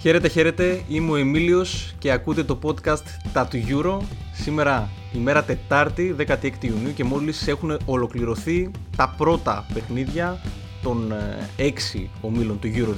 Χαίρετε, χαίρετε. Είμαι ο Εμίλιος και ακούτε το podcast Τα του Euro. Σήμερα ημέρα Τετάρτη, 16 Ιουνίου και μόλις έχουν ολοκληρωθεί τα πρώτα παιχνίδια των 6 ε, ομίλων του Euro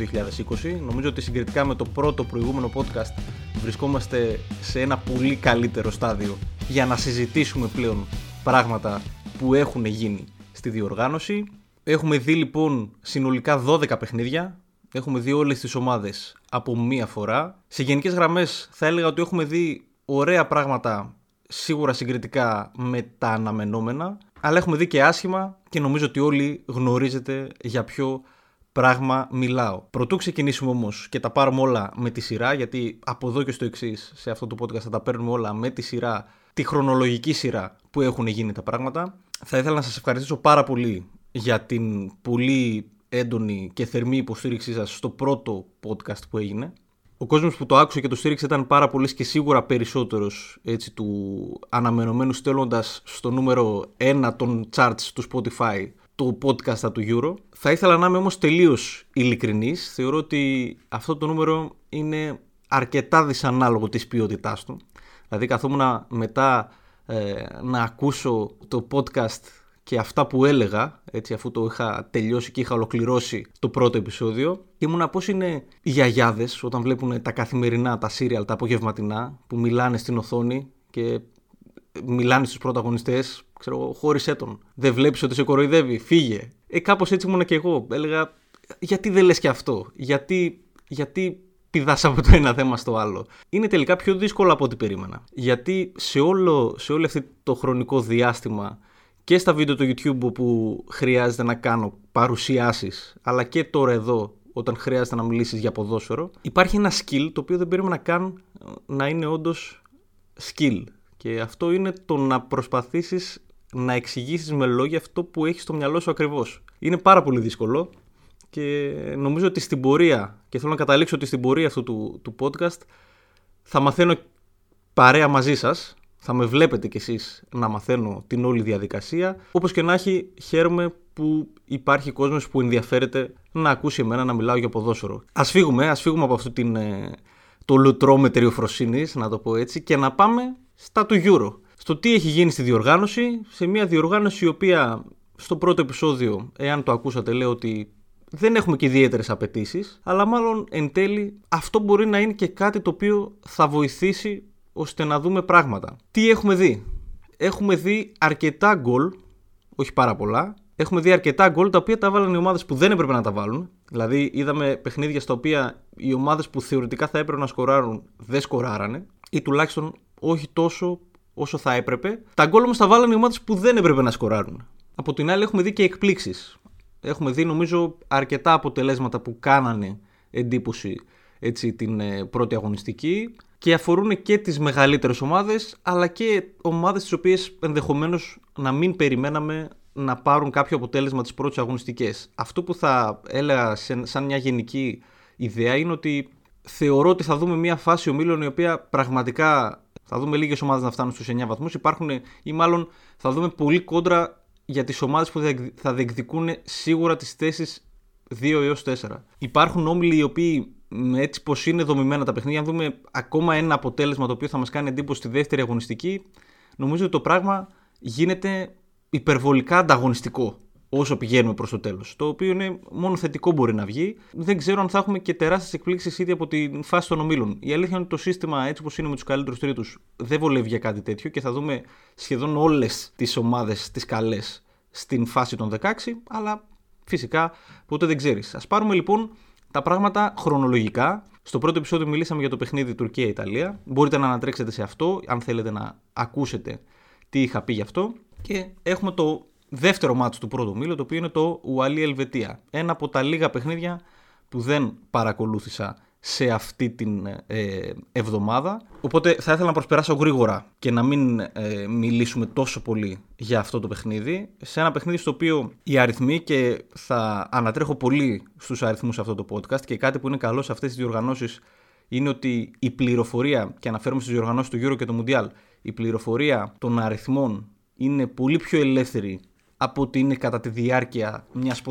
2020. Νομίζω ότι συγκριτικά με το πρώτο προηγούμενο podcast βρισκόμαστε σε ένα πολύ καλύτερο στάδιο για να συζητήσουμε πλέον πράγματα που έχουν γίνει στη διοργάνωση. Έχουμε δει λοιπόν συνολικά 12 παιχνίδια. Έχουμε δει όλες τις ομάδες από μία φορά. Σε γενικές γραμμές θα έλεγα ότι έχουμε δει ωραία πράγματα σίγουρα συγκριτικά με τα αναμενόμενα. Αλλά έχουμε δει και άσχημα και νομίζω ότι όλοι γνωρίζετε για ποιο πράγμα μιλάω. Πρωτού ξεκινήσουμε όμως και τα πάρουμε όλα με τη σειρά, γιατί από εδώ και στο εξής σε αυτό το podcast θα τα παίρνουμε όλα με τη σειρά, τη χρονολογική σειρά που έχουν γίνει τα πράγματα. Θα ήθελα να σας ευχαριστήσω πάρα πολύ για την πολύ έντονη και θερμή υποστήριξή σας στο πρώτο podcast που έγινε. Ο κόσμος που το άκουσε και το στήριξε ήταν πάρα πολύ και σίγουρα περισσότερος έτσι, του αναμενωμένου στέλνοντας στο νούμερο 1 των charts του Spotify το podcast του Euro. Θα ήθελα να είμαι όμως τελείως ειλικρινής. Θεωρώ ότι αυτό το νούμερο είναι αρκετά δυσανάλογο της ποιότητάς του. Δηλαδή καθόμουν μετά ε, να ακούσω το podcast και αυτά που έλεγα, έτσι αφού το είχα τελειώσει και είχα ολοκληρώσει το πρώτο επεισόδιο, ήμουνα πώς είναι οι γιαγιάδες όταν βλέπουν τα καθημερινά, τα σύριαλ, τα απογευματινά, που μιλάνε στην οθόνη και μιλάνε στους πρωταγωνιστές, ξέρω χώρισέ τον. Δεν βλέπεις ότι σε κοροϊδεύει, φύγε. Ε, κάπως έτσι ήμουνα και εγώ. Έλεγα, γιατί δεν λες και αυτό, γιατί, γιατί πηδάς από το ένα θέμα στο άλλο; Είναι τελικά πιο δύσκολο από ό,τι περίμενα. Γιατί σε όλο, σε όλο αυτό το χρονικό διάστημα και στα βίντεο του YouTube που χρειάζεται να κάνω παρουσιάσεις αλλά και τώρα εδώ όταν χρειάζεται να μιλήσεις για ποδόσφαιρο υπάρχει ένα skill το οποίο δεν περίμενα καν να είναι όντως skill και αυτό είναι το να προσπαθήσεις να εξηγήσεις με λόγια αυτό που έχεις στο μυαλό σου ακριβώς. Είναι πάρα πολύ δύσκολο και νομίζω ότι στην πορεία και θέλω να καταλήξω ότι στην πορεία αυτού του, του podcast θα μαθαίνω παρέα μαζί σας θα με βλέπετε κι εσείς να μαθαίνω την όλη διαδικασία. Όπως και να έχει, χαίρομαι που υπάρχει κόσμος που ενδιαφέρεται να ακούσει εμένα να μιλάω για ποδόσφαιρο. Ας φύγουμε, ας φύγουμε από αυτό την, ε, το λουτρό μετριοφροσύνης, να το πω έτσι, και να πάμε στα του Euro. Στο τι έχει γίνει στη διοργάνωση, σε μια διοργάνωση η οποία στο πρώτο επεισόδιο, εάν το ακούσατε, λέω ότι δεν έχουμε και ιδιαίτερες απαιτήσεις, αλλά μάλλον εν τέλει αυτό μπορεί να είναι και κάτι το οποίο θα βοηθήσει ώστε να δούμε πράγματα. Τι έχουμε δει; Έχουμε δει αρκετά γκολ, όχι πάρα πολλά. Έχουμε δει αρκετά γκολ τα οποία τα βάλαν οι ομάδες που δεν έπρεπε να τα βάλουν. Δηλαδή, είδαμε παιχνίδια στα οποία οι ομάδες που θεωρητικά θα έπρεπε να σκοράρουν δεν σκοράρανε ή τουλάχιστον όχι τόσο όσο θα έπρεπε. Τα γκολ όμως τα βάλαν οι ομάδες που δεν έπρεπε να σκοράρουν. Από την άλλη, έχουμε δει και εκπλήξεις. Έχουμε δει, νομίζω, αρκετά αποτελέσματα που κάνανε εντύπωση έτσι, την ε, πρώτη αγωνιστική και αφορούν και τις μεγαλύτερες ομάδες αλλά και ομάδες τις οποίες ενδεχομένως να μην περιμέναμε να πάρουν κάποιο αποτέλεσμα τις πρώτες αγωνιστικές. Αυτό που θα έλεγα σαν μια γενική ιδέα είναι ότι θεωρώ ότι θα δούμε μια φάση ομίλων η οποία πραγματικά θα δούμε λίγες ομάδες να φτάνουν στους 9 βαθμούς υπάρχουν ή μάλλον θα δούμε πολύ κόντρα για τις ομάδες που θα διεκδικούν σίγουρα τις θέσεις 2 έως 4. Υπάρχουν όμιλοι οι οποίοι με έτσι πως είναι δομημένα τα παιχνίδια, αν δούμε ακόμα ένα αποτέλεσμα το οποίο θα μας κάνει εντύπωση στη δεύτερη αγωνιστική, νομίζω ότι το πράγμα γίνεται υπερβολικά ανταγωνιστικό όσο πηγαίνουμε προς το τέλος. Το οποίο είναι μόνο θετικό μπορεί να βγει. Δεν ξέρω αν θα έχουμε και τεράστιες εκπλήξεις ήδη από τη φάση των ομίλων. Η αλήθεια είναι ότι το σύστημα έτσι όπω είναι με τους καλύτερους τρίτου δεν βολεύει για κάτι τέτοιο και θα δούμε σχεδόν όλες τις ομάδες τις καλές στην φάση των 16, αλλά φυσικά ποτέ δεν ξέρεις. Α πάρουμε λοιπόν τα πράγματα χρονολογικά. Στο πρώτο επεισόδιο μιλήσαμε για το παιχνίδι Τουρκία-Ιταλία. Μπορείτε να ανατρέξετε σε αυτό, αν θέλετε να ακούσετε τι είχα πει γι' αυτό. Και έχουμε το δεύτερο μάτσο του πρώτου μήλου, το οποίο είναι το Ουαλή Ελβετία. Ένα από τα λίγα παιχνίδια που δεν παρακολούθησα σε αυτή την ε, εβδομάδα. Οπότε θα ήθελα να προσπεράσω γρήγορα και να μην ε, μιλήσουμε τόσο πολύ για αυτό το παιχνίδι. Σε ένα παιχνίδι στο οποίο οι αριθμοί και θα ανατρέχω πολύ στους αριθμούς σε αυτό το podcast και κάτι που είναι καλό σε αυτές τις διοργανώσεις είναι ότι η πληροφορία, και αναφέρομαι στις διοργανώσεις του Euro και του Mundial, η πληροφορία των αριθμών είναι πολύ πιο ελεύθερη από ότι είναι κατά τη διάρκεια μιας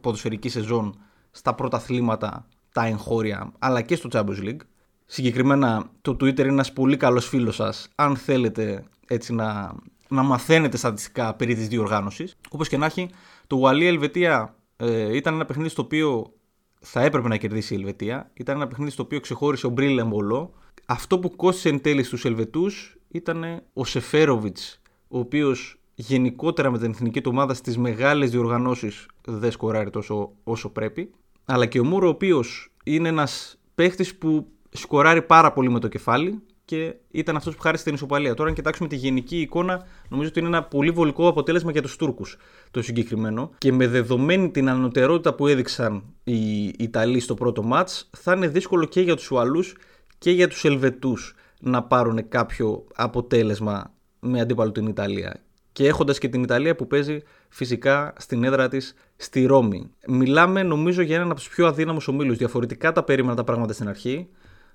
ποδοσφαιρικής σεζόν στα πρώτα αθλήματα τα εγχώρια αλλά και στο Champions League. Συγκεκριμένα το Twitter είναι ένας πολύ καλός φίλος σας αν θέλετε έτσι να, να μαθαίνετε στατιστικά περί της διοργάνωσης. Όπως και να έχει, το Ουαλία Ελβετία ε, ήταν ένα παιχνίδι στο οποίο θα έπρεπε να κερδίσει η Ελβετία. Ήταν ένα παιχνίδι στο οποίο ξεχώρισε ο Μπρίλ Εμπολό. Αυτό που κόστησε εν τέλει στους Ελβετούς ήταν ο Σεφέροβιτς, ο οποίος γενικότερα με την εθνική του ομάδα στις μεγάλες διοργανώσεις δεν σκοράρει τόσο όσο πρέπει. Αλλά και ο Μούρο ο οποίος είναι ένας παίχτης που σκοράρει πάρα πολύ με το κεφάλι και ήταν αυτός που χάρισε την ισοπαλία. Τώρα, αν κοιτάξουμε τη γενική εικόνα, νομίζω ότι είναι ένα πολύ βολικό αποτέλεσμα για τους Τούρκους το συγκεκριμένο. Και με δεδομένη την ανωτερότητα που έδειξαν οι Ιταλοί στο πρώτο ματ, θα είναι δύσκολο και για τους Ουαλούς και για τους Ελβετούς να πάρουν κάποιο αποτέλεσμα με αντίπαλο την Ιταλία. Και έχοντας και την Ιταλία που παίζει φυσικά στην έδρα της στη Ρώμη. Μιλάμε νομίζω για έναν από τους πιο αδύναμους ομίλους. Διαφορετικά τα περίμενα τα πράγματα στην αρχή.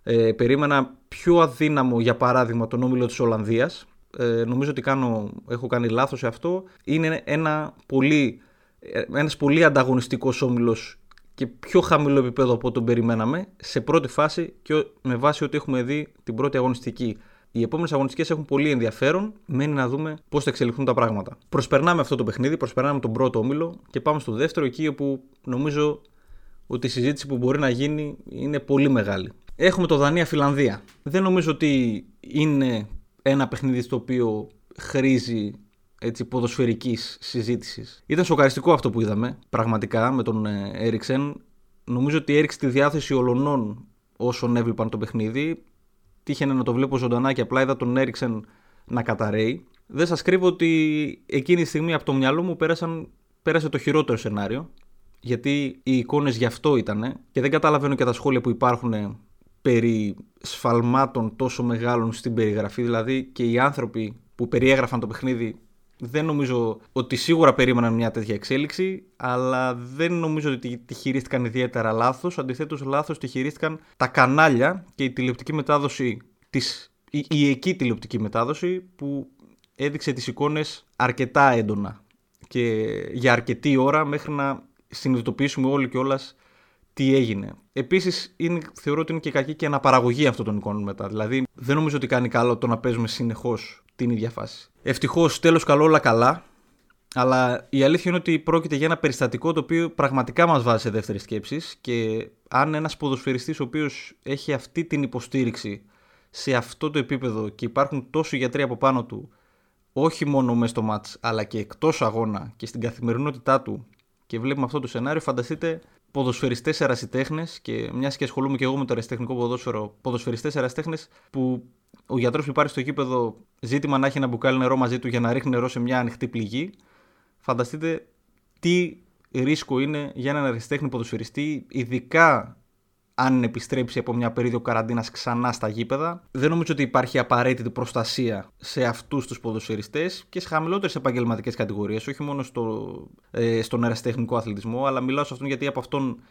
Ε, περίμενα πιο αδύναμο για παράδειγμα τον όμιλο της Ολλανδίας. Ε, νομίζω ότι κάνω, έχω κάνει λάθος σε αυτό. Είναι ένα πολύ, ε, ένας πολύ ανταγωνιστικός όμιλος και πιο χαμηλό επίπεδο από ό,τι τον περιμέναμε σε πρώτη φάση και με βάση ότι έχουμε δει την πρώτη αγωνιστική. Οι επόμενες αγωνιστικές έχουν πολύ ενδιαφέρον. Μένει να δούμε πώς θα εξελιχθούν τα πράγματα. Προσπερνάμε αυτό το παιχνίδι, προσπερνάμε τον πρώτο όμιλο και πάμε στο δεύτερο, εκεί όπου νομίζω ότι η συζήτηση που μπορεί να γίνει είναι πολύ μεγάλη. Έχουμε το Δανία-Φιλανδία. Δεν νομίζω ότι είναι ένα παιχνίδι στο οποίο χρήζει έτσι, ποδοσφαιρικής συζήτησης. Ήταν σοκαριστικό αυτό που είδαμε, πραγματικά, με τον Έριξεν. Νομίζω ότι έριξε τη διάθεση ολονών όσων έβλεπαν το παιχνίδι. Τύχαινε να το βλέπω ζωντανά και απλά είδα τον Έριξεν να καταραίει. Δεν σας κρύβω ότι εκείνη τη στιγμή από το μυαλό μου πέρασαν, πέρασε το χειρότερο σενάριο. Γιατί οι εικόνες γι' αυτό ήταν και δεν καταλαβαίνω και τα σχόλια που υπάρχουν περί σφαλμάτων τόσο μεγάλων στην περιγραφή. Δηλαδή και οι άνθρωποι που περιέγραφαν το παιχνίδι δεν νομίζω ότι σίγουρα περίμεναν μια τέτοια εξέλιξη, αλλά δεν νομίζω ότι τη χειρίστηκαν ιδιαίτερα λάθος. Αντιθέτως, λάθος τη χειρίστηκαν τα κανάλια και η τηλεοπτική μετάδοση, της, η, η εκεί τηλεοπτική μετάδοση που έδειξε τις εικόνες αρκετά έντονα και για αρκετή ώρα μέχρι να συνειδητοποιήσουμε όλοι και όλας τι έγινε. Επίσης, θεωρώ ότι είναι και κακή και αναπαραγωγή αυτών των εικόνων μετά. Δηλαδή, δεν νομίζω ότι κάνει καλό το να παίζουμε συνεχώς την ίδια φάση. Ευτυχώς, τέλος καλό, όλα καλά. Αλλά η αλήθεια είναι ότι πρόκειται για ένα περιστατικό το οποίο πραγματικά μας βάζει σε δεύτερη σκέψη και αν ένας ποδοσφαιριστής ο οποίος έχει αυτή την υποστήριξη σε αυτό το επίπεδο και υπάρχουν τόσοι γιατροί από πάνω του, όχι μόνο μέσα στο μάτς αλλά και εκτός αγώνα και στην καθημερινότητά του και βλέπουμε αυτό το σενάριο, φανταστείτε ποδοσφαιριστές ερασιτέχνες και μιας και ασχολούμαι και εγώ με το ερασιτεχνικό ποδόσφαιρο, ποδοσφαιριστές ερασιτέχνες που ο γιατρός που υπάρχει στο γήπεδο ζήτημα να έχει ένα μπουκάλι νερό μαζί του για να ρίχνει νερό σε μια ανοιχτή πληγή. Φανταστείτε τι ρίσκο είναι για έναν ερασιτέχνη ποδοσφαιριστή, ειδικά αν επιστρέψει από μια περίοδο καραντίνας ξανά στα γήπεδα. Δεν νομίζω ότι υπάρχει απαραίτητη προστασία σε αυτούς τους ποδοσφαιριστές και σε χαμηλότερες επαγγελματικές κατηγορίες, όχι μόνο στο, ε, στον αεραστεχνικό αθλητισμό, αλλά μιλάω σε αυτόν γιατί από αυτόν,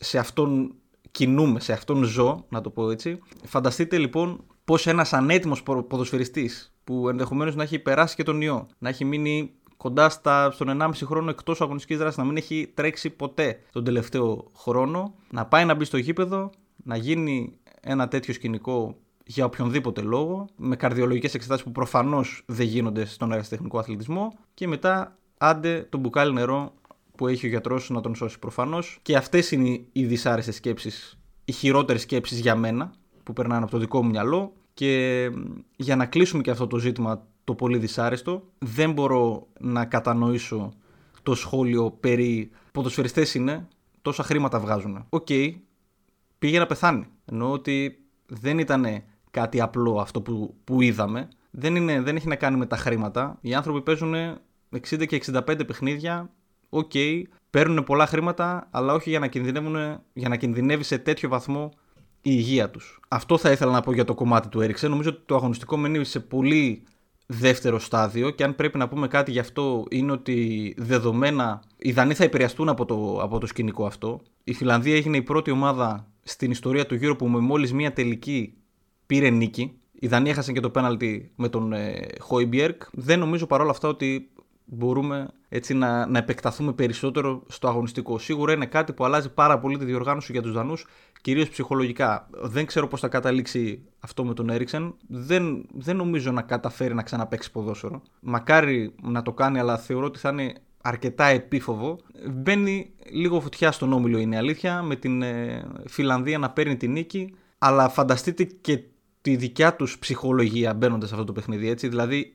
σε αυτόν κινούμε, σε αυτόν ζω, να το πω έτσι. Φανταστείτε λοιπόν πως ένας ανέτοιμος ποδοσφαιριστής που ενδεχομένως να έχει περάσει και τον ιό, να έχει μείνει κοντά στα, στον 1,5 χρόνο εκτός αγωνιστικής δράσης, να μην έχει τρέξει ποτέ τον τελευταίο χρόνο, να πάει να μπει στο γήπεδο, να γίνει ένα τέτοιο σκηνικό για οποιονδήποτε λόγο, με καρδιολογικές εξετάσεις που προφανώς δεν γίνονται στον αεραστεχνικό αθλητισμό και μετά άντε το μπουκάλι νερό που έχει ο γιατρός να τον σώσει προφανώς. Και αυτές είναι οι δυσάρεστες σκέψεις, οι χειρότερες σκέψεις για μένα που περνάνε από το δικό μου μυαλό και για να κλείσουμε και αυτό το ζήτημα το πολύ δυσάρεστο. Δεν μπορώ να κατανοήσω το σχόλιο περί ποδοσφαιριστές είναι, τόσα χρήματα βγάζουν. Okay, πήγε να πεθάνει. Εννοώ ότι δεν ήταν κάτι απλό αυτό που, που είδαμε. Δεν, είναι, δεν έχει να κάνει με τα χρήματα. Οι άνθρωποι παίζουν 60 και 65 παιχνίδια. Okay, παίρνουν πολλά χρήματα, αλλά όχι για να, για να κινδυνεύει σε τέτοιο βαθμό η υγεία τους. Αυτό θα ήθελα να πω για το κομμάτι του Έριξε. Νομίζω ότι το αγωνιστικό μενεί σε πολύ δεύτερο στάδιο και αν πρέπει να πούμε κάτι γι' αυτό είναι ότι δεδομένα οι Δανείοι θα επηρεαστούν από το, από το σκηνικό αυτό. Η Φιλανδία έγινε η πρώτη ομάδα στην ιστορία του γύρω που με μόλις μία τελική πήρε νίκη. Οι Δανείοι έχασαν και το πέναλτι με τον ε, Χόιμπιερκ. Δεν νομίζω παρόλα αυτά ότι μπορούμε έτσι να, να επεκταθούμε περισσότερο στο αγωνιστικό. Σίγουρα είναι κάτι που αλλάζει πάρα πολύ τη διοργάνωση για τους Δανούς, κυρίως ψυχολογικά. Δεν ξέρω πώς θα καταλήξει αυτό με τον Έριξεν. Δεν, δεν νομίζω να καταφέρει να ξαναπέξει ποδόσφαιρο. Μακάρι να το κάνει, αλλά θεωρώ ότι θα είναι αρκετά επίφοβο. Μπαίνει λίγο φωτιά στον όμιλο, είναι αλήθεια, με την ε, Φιλανδία να παίρνει την νίκη. Αλλά φανταστείτε και τη δικιά τους ψυχολογία μπαίνοντας σε αυτό το παιχνίδι. Έτσι. Δηλαδή,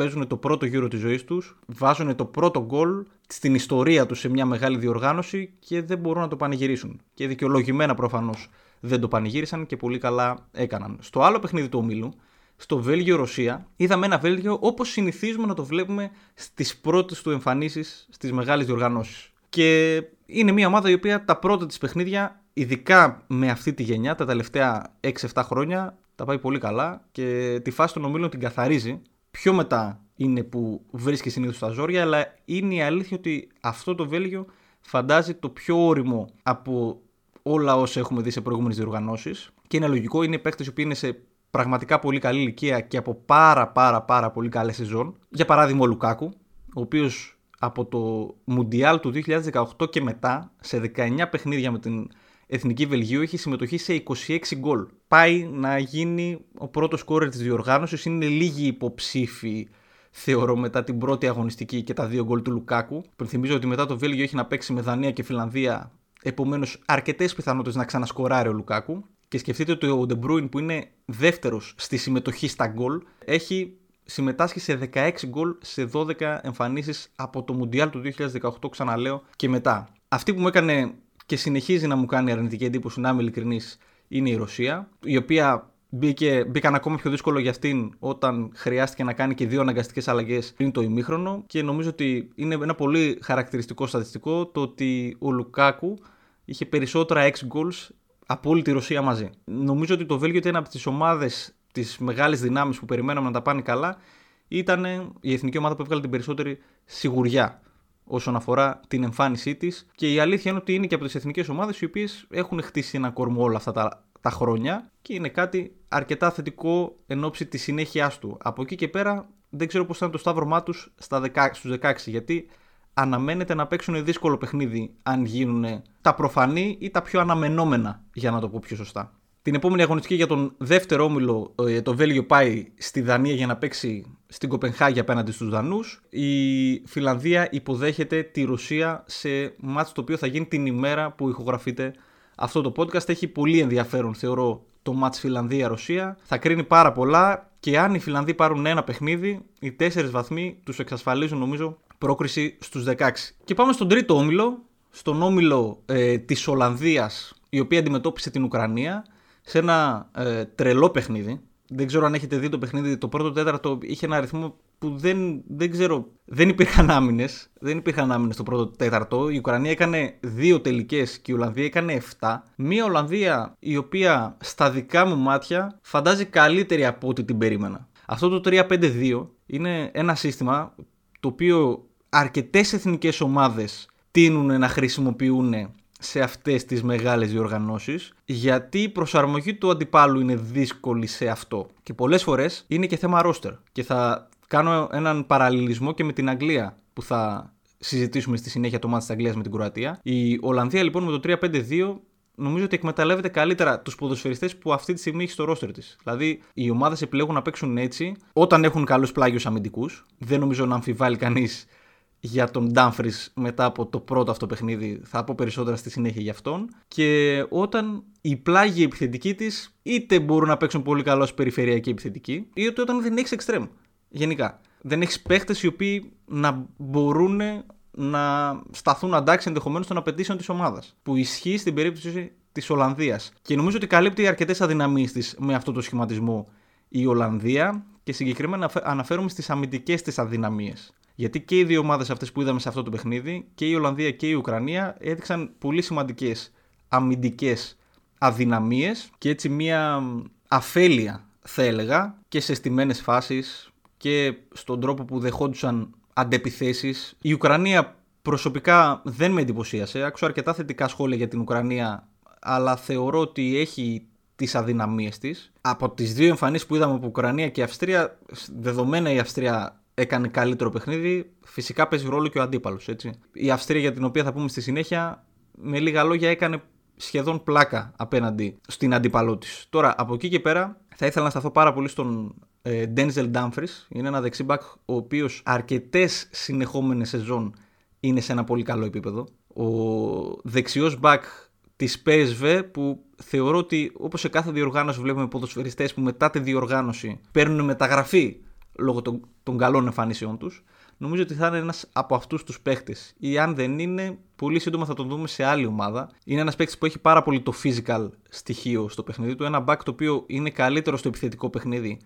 παίζουν το πρώτο γύρο της ζωής τους, βάζουν το πρώτο γκολ στην ιστορία τους σε μια μεγάλη διοργάνωση και δεν μπορούν να το πανηγυρίσουν. Και δικαιολογημένα προφανώς δεν το πανηγύρισαν και πολύ καλά έκαναν. Στο άλλο παιχνίδι του ομίλου, στο Βέλγιο-Ρωσία, είδαμε ένα Βέλγιο όπως συνηθίζουμε να το βλέπουμε στις πρώτες του εμφανίσεις στις μεγάλες διοργανώσεις. Και είναι μια ομάδα η οποία τα πρώτα της παιχνίδια, ειδικά με αυτή τη γενιά, τα τελευταία 6-7 χρόνια, τα πάει πολύ καλά και τη φάση των ομίλων την καθαρίζει. Πιο μετά είναι που βρίσκεις συνήθως τα ζόρια, αλλά είναι η αλήθεια ότι αυτό το Βέλγιο φαντάζει το πιο όριμο από όλα όσα έχουμε δει σε προηγούμενες διοργανώσεις. Και είναι λογικό, είναι παίκτες που είναι σε πραγματικά πολύ καλή ηλικία και από πάρα πάρα πάρα πολύ καλές σεζόν. Για παράδειγμα ο Λουκάκου, ο οποίος από το Μουντιάλ του 2018 και μετά, σε 19 παιχνίδια με την Εθνική Βελγίου, έχει συμμετοχή σε 26 γκολ. Πάει να γίνει ο πρώτος κόρε της διοργάνωσης. Είναι λίγοι υποψήφοι, θεωρώ, μετά την πρώτη αγωνιστική και τα δύο γκολ του Λουκάκου. Θυμίζω ότι μετά το Βέλγιο έχει να παίξει με Δανία και Φινλανδία. Επομένως, αρκετές πιθανότητες να ξανασκοράρει ο Λουκάκου. Και σκεφτείτε ότι ο Ντεμπρούιν που είναι δεύτερος στη συμμετοχή στα γκολ έχει συμμετάσχει σε 16 γκολ σε 12 εμφανίσεις από το Μουντιάλ του 2018 ξαναλέω και μετά. Αυτή που μου έκανε και συνεχίζει να μου κάνει αρνητική εντύπωση να είμαι ειλικρινής είναι η Ρωσία η οποία μπήκε, μπήκαν ακόμα πιο δύσκολο για αυτήν όταν χρειάστηκε να κάνει και δύο αναγκαστικές αλλαγές πριν το ημίχρονο και νομίζω ότι είναι ένα πολύ χαρακτηριστικό στατιστικό το ότι ο Λουκάκου είχε περισσότερα 6 goals από όλη τη Ρωσία μαζί. Νομίζω ότι το Βέλγιο ήταν από τις ομάδες τι μεγάλε δυνάμεις που περιμέναμε να τα πάνε καλά. Ήταν η εθνική ομάδα που έβγαλε την περισσότερη σιγουριά όσον αφορά την εμφάνισή της. Και η αλήθεια είναι ότι είναι και από τις εθνικές ομάδες οι οποίες έχουν χτίσει ένα κορμό όλα αυτά τα, τα χρόνια και είναι κάτι αρκετά θετικό εν ώψη της συνέχεια του. Από εκεί και πέρα δεν ξέρω πώς θα είναι το σταύρωμά τους στους 16, γιατί αναμένεται να παίξουν δύσκολο παιχνίδι αν γίνουν τα προφανή ή τα πιο αναμενόμενα, για να το πω πιο σωστά. Την επόμενη αγωνιστική για τον δεύτερο όμιλο, ε, το Βέλγιο πάει στη Δανία για να παίξει στην Κοπενχάγη απέναντι στους Δανούς. Η Φιλανδία υποδέχεται τη Ρωσία σε μάτς το οποίο θα γίνει την ημέρα που ηχογραφείται αυτό το podcast. Έχει πολύ ενδιαφέρον θεωρώ το μάτς Φιλανδία-Ρωσία. Θα κρίνει πάρα πολλά και αν οι Φιλανδοί πάρουν ένα παιχνίδι, οι τέσσερις βαθμοί τους εξασφαλίζουν νομίζω πρόκριση στους 16. Και πάμε στον τρίτο όμιλο, στον όμιλο ε, της Ολλανδίας, η οποία αντιμετώπισε την Ουκρανία σε ένα ε, τρελό παιχνίδι. Δεν ξέρω αν έχετε δει το παιχνίδι. Το πρώτο τέταρτο είχε ένα αριθμό που δεν, δεν ξέρω. Δεν υπήρχαν άμυνες. Δεν υπήρχαν άμυνες το πρώτο τέταρτο. Η Ουκρανία έκανε δύο τελικές και η Ολλανδία έκανε 7. Μία Ολλανδία η οποία στα δικά μου μάτια φαντάζει καλύτερη από ό,τι την περίμενα. Αυτό το 3-5-2 είναι ένα σύστημα το οποίο αρκετές εθνικές ομάδες τείνουν να χρησιμοποιούν σε αυτές τις μεγάλες διοργανώσεις γιατί η προσαρμογή του αντιπάλου είναι δύσκολη σε αυτό και πολλές φορές είναι και θέμα ρόστερ και θα κάνω έναν παραλληλισμό και με την Αγγλία που θα συζητήσουμε στη συνέχεια το μάτι της Αγγλίας με την Κροατία η Ολλανδία λοιπόν με το 3-5-2 νομίζω ότι εκμεταλλεύεται καλύτερα τους ποδοσφαιριστές που αυτή τη στιγμή έχει στο ρόστερ της. Δηλαδή, οι ομάδες επιλέγουν να παίξουν έτσι όταν έχουν καλούς πλάγιους αμυντικούς. Δεν νομίζω να αμφιβάλλει κανείς για τον Ντάμφρι μετά από το πρώτο αυτό παιχνίδι. Θα πω περισσότερα στη συνέχεια για αυτόν. Και όταν οι πλάγιοι επιθετικοί της είτε μπορούν να παίξουν πολύ καλό ω περιφερειακή επιθετική, είτε όταν δεν έχεις εξτρέμ. Γενικά. Δεν έχεις παίχτες οι οποίοι να μπορούν να σταθούν αντάξει ενδεχομένως των απαιτήσεων της ομάδας. Που ισχύει στην περίπτωση της Ολλανδίας. Και νομίζω ότι καλύπτει αρκετές αδυναμίες της με αυτό το σχηματισμό η Ολλανδία και συγκεκριμένα αναφέρομαι στις αμυντικές της αδυναμίες. Γιατί και οι δύο ομάδες αυτές που είδαμε σε αυτό το παιχνίδι, και η Ολλανδία και η Ουκρανία, έδειξαν πολύ σημαντικές αμυντικές αδυναμίες και έτσι μία αφέλεια, θα έλεγα, και σε στιμένες φάσεις και στον τρόπο που δεχόντουσαν αντεπιθέσεις. Η Ουκρανία προσωπικά δεν με εντυπωσίασε. Άκουσα αρκετά θετικά σχόλια για την Ουκρανία, αλλά θεωρώ ότι έχει τις αδυναμίες της. Από τις δύο εμφανίσεις που είδαμε από Ουκρανία και Αυστρία, δεδομένα η Αυστρία έκανε καλύτερο παιχνίδι. Φυσικά παίζει ρόλο και ο αντίπαλος. Η Αυστρία, για την οποία θα πούμε στη συνέχεια, με λίγα λόγια έκανε σχεδόν πλάκα απέναντι στην αντίπαλό της. Τώρα, από εκεί και πέρα, θα ήθελα να σταθώ πάρα πολύ στον ε, Denzel Dumfries. Είναι ένα δεξιμπάκ ο οποίος αρκετές συνεχόμενες σεζόν είναι σε ένα πολύ καλό επίπεδο. Ο δεξιός μπακ της PSV που θεωρώ ότι όπως σε κάθε διοργάνωση βλέπουμε ποδοσφαιριστές που μετά τη διοργάνωση παίρνουν μεταγραφή λόγω των, των καλών εμφανίσεων τους. Νομίζω ότι θα είναι ένας από αυτούς τους παίχτε. Ή αν δεν είναι, πολύ σύντομα θα τον δούμε σε άλλη ομάδα. Είναι ένας παίχτη που έχει πάρα πολύ το physical στοιχείο στο παιχνίδι του. Ένα back το οποίο είναι καλύτερο στο επιθετικό παιχνίδι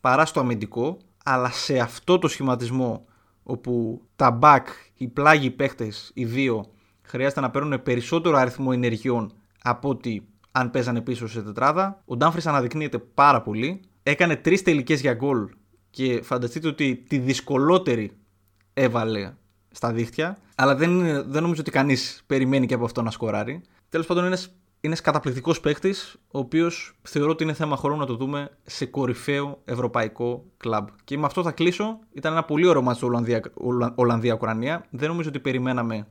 παρά στο αμυντικό. Αλλά σε αυτό το σχηματισμό όπου τα back, οι πλάγοι παίχτε, οι δύο, χρειάζεται να παίρνουν περισσότερο αριθμό ενεργειών από ότι αν παίζανε πίσω σε τετράδα. Ο Ντάμφρις αναδεικνύεται πάρα πολύ. Έκανε τρεις τελικές για γκολ και φανταστείτε ότι τη δυσκολότερη έβαλε στα δίχτυα. Αλλά δεν, δεν νομίζω ότι κανείς περιμένει και από αυτό να σκοράρει. Τέλος πάντων, είναι είναι καταπληκτικός παίκτης, ο οποίος θεωρώ ότι είναι θέμα χρόνου να το δούμε σε κορυφαίο ευρωπαϊκό κλαμπ. Και με αυτό θα κλείσω. Ήταν ένα πολύ ωραίο μάτσο Ολλανδία-Ουκρανία. Δεν νομίζω ότι περιμέναμε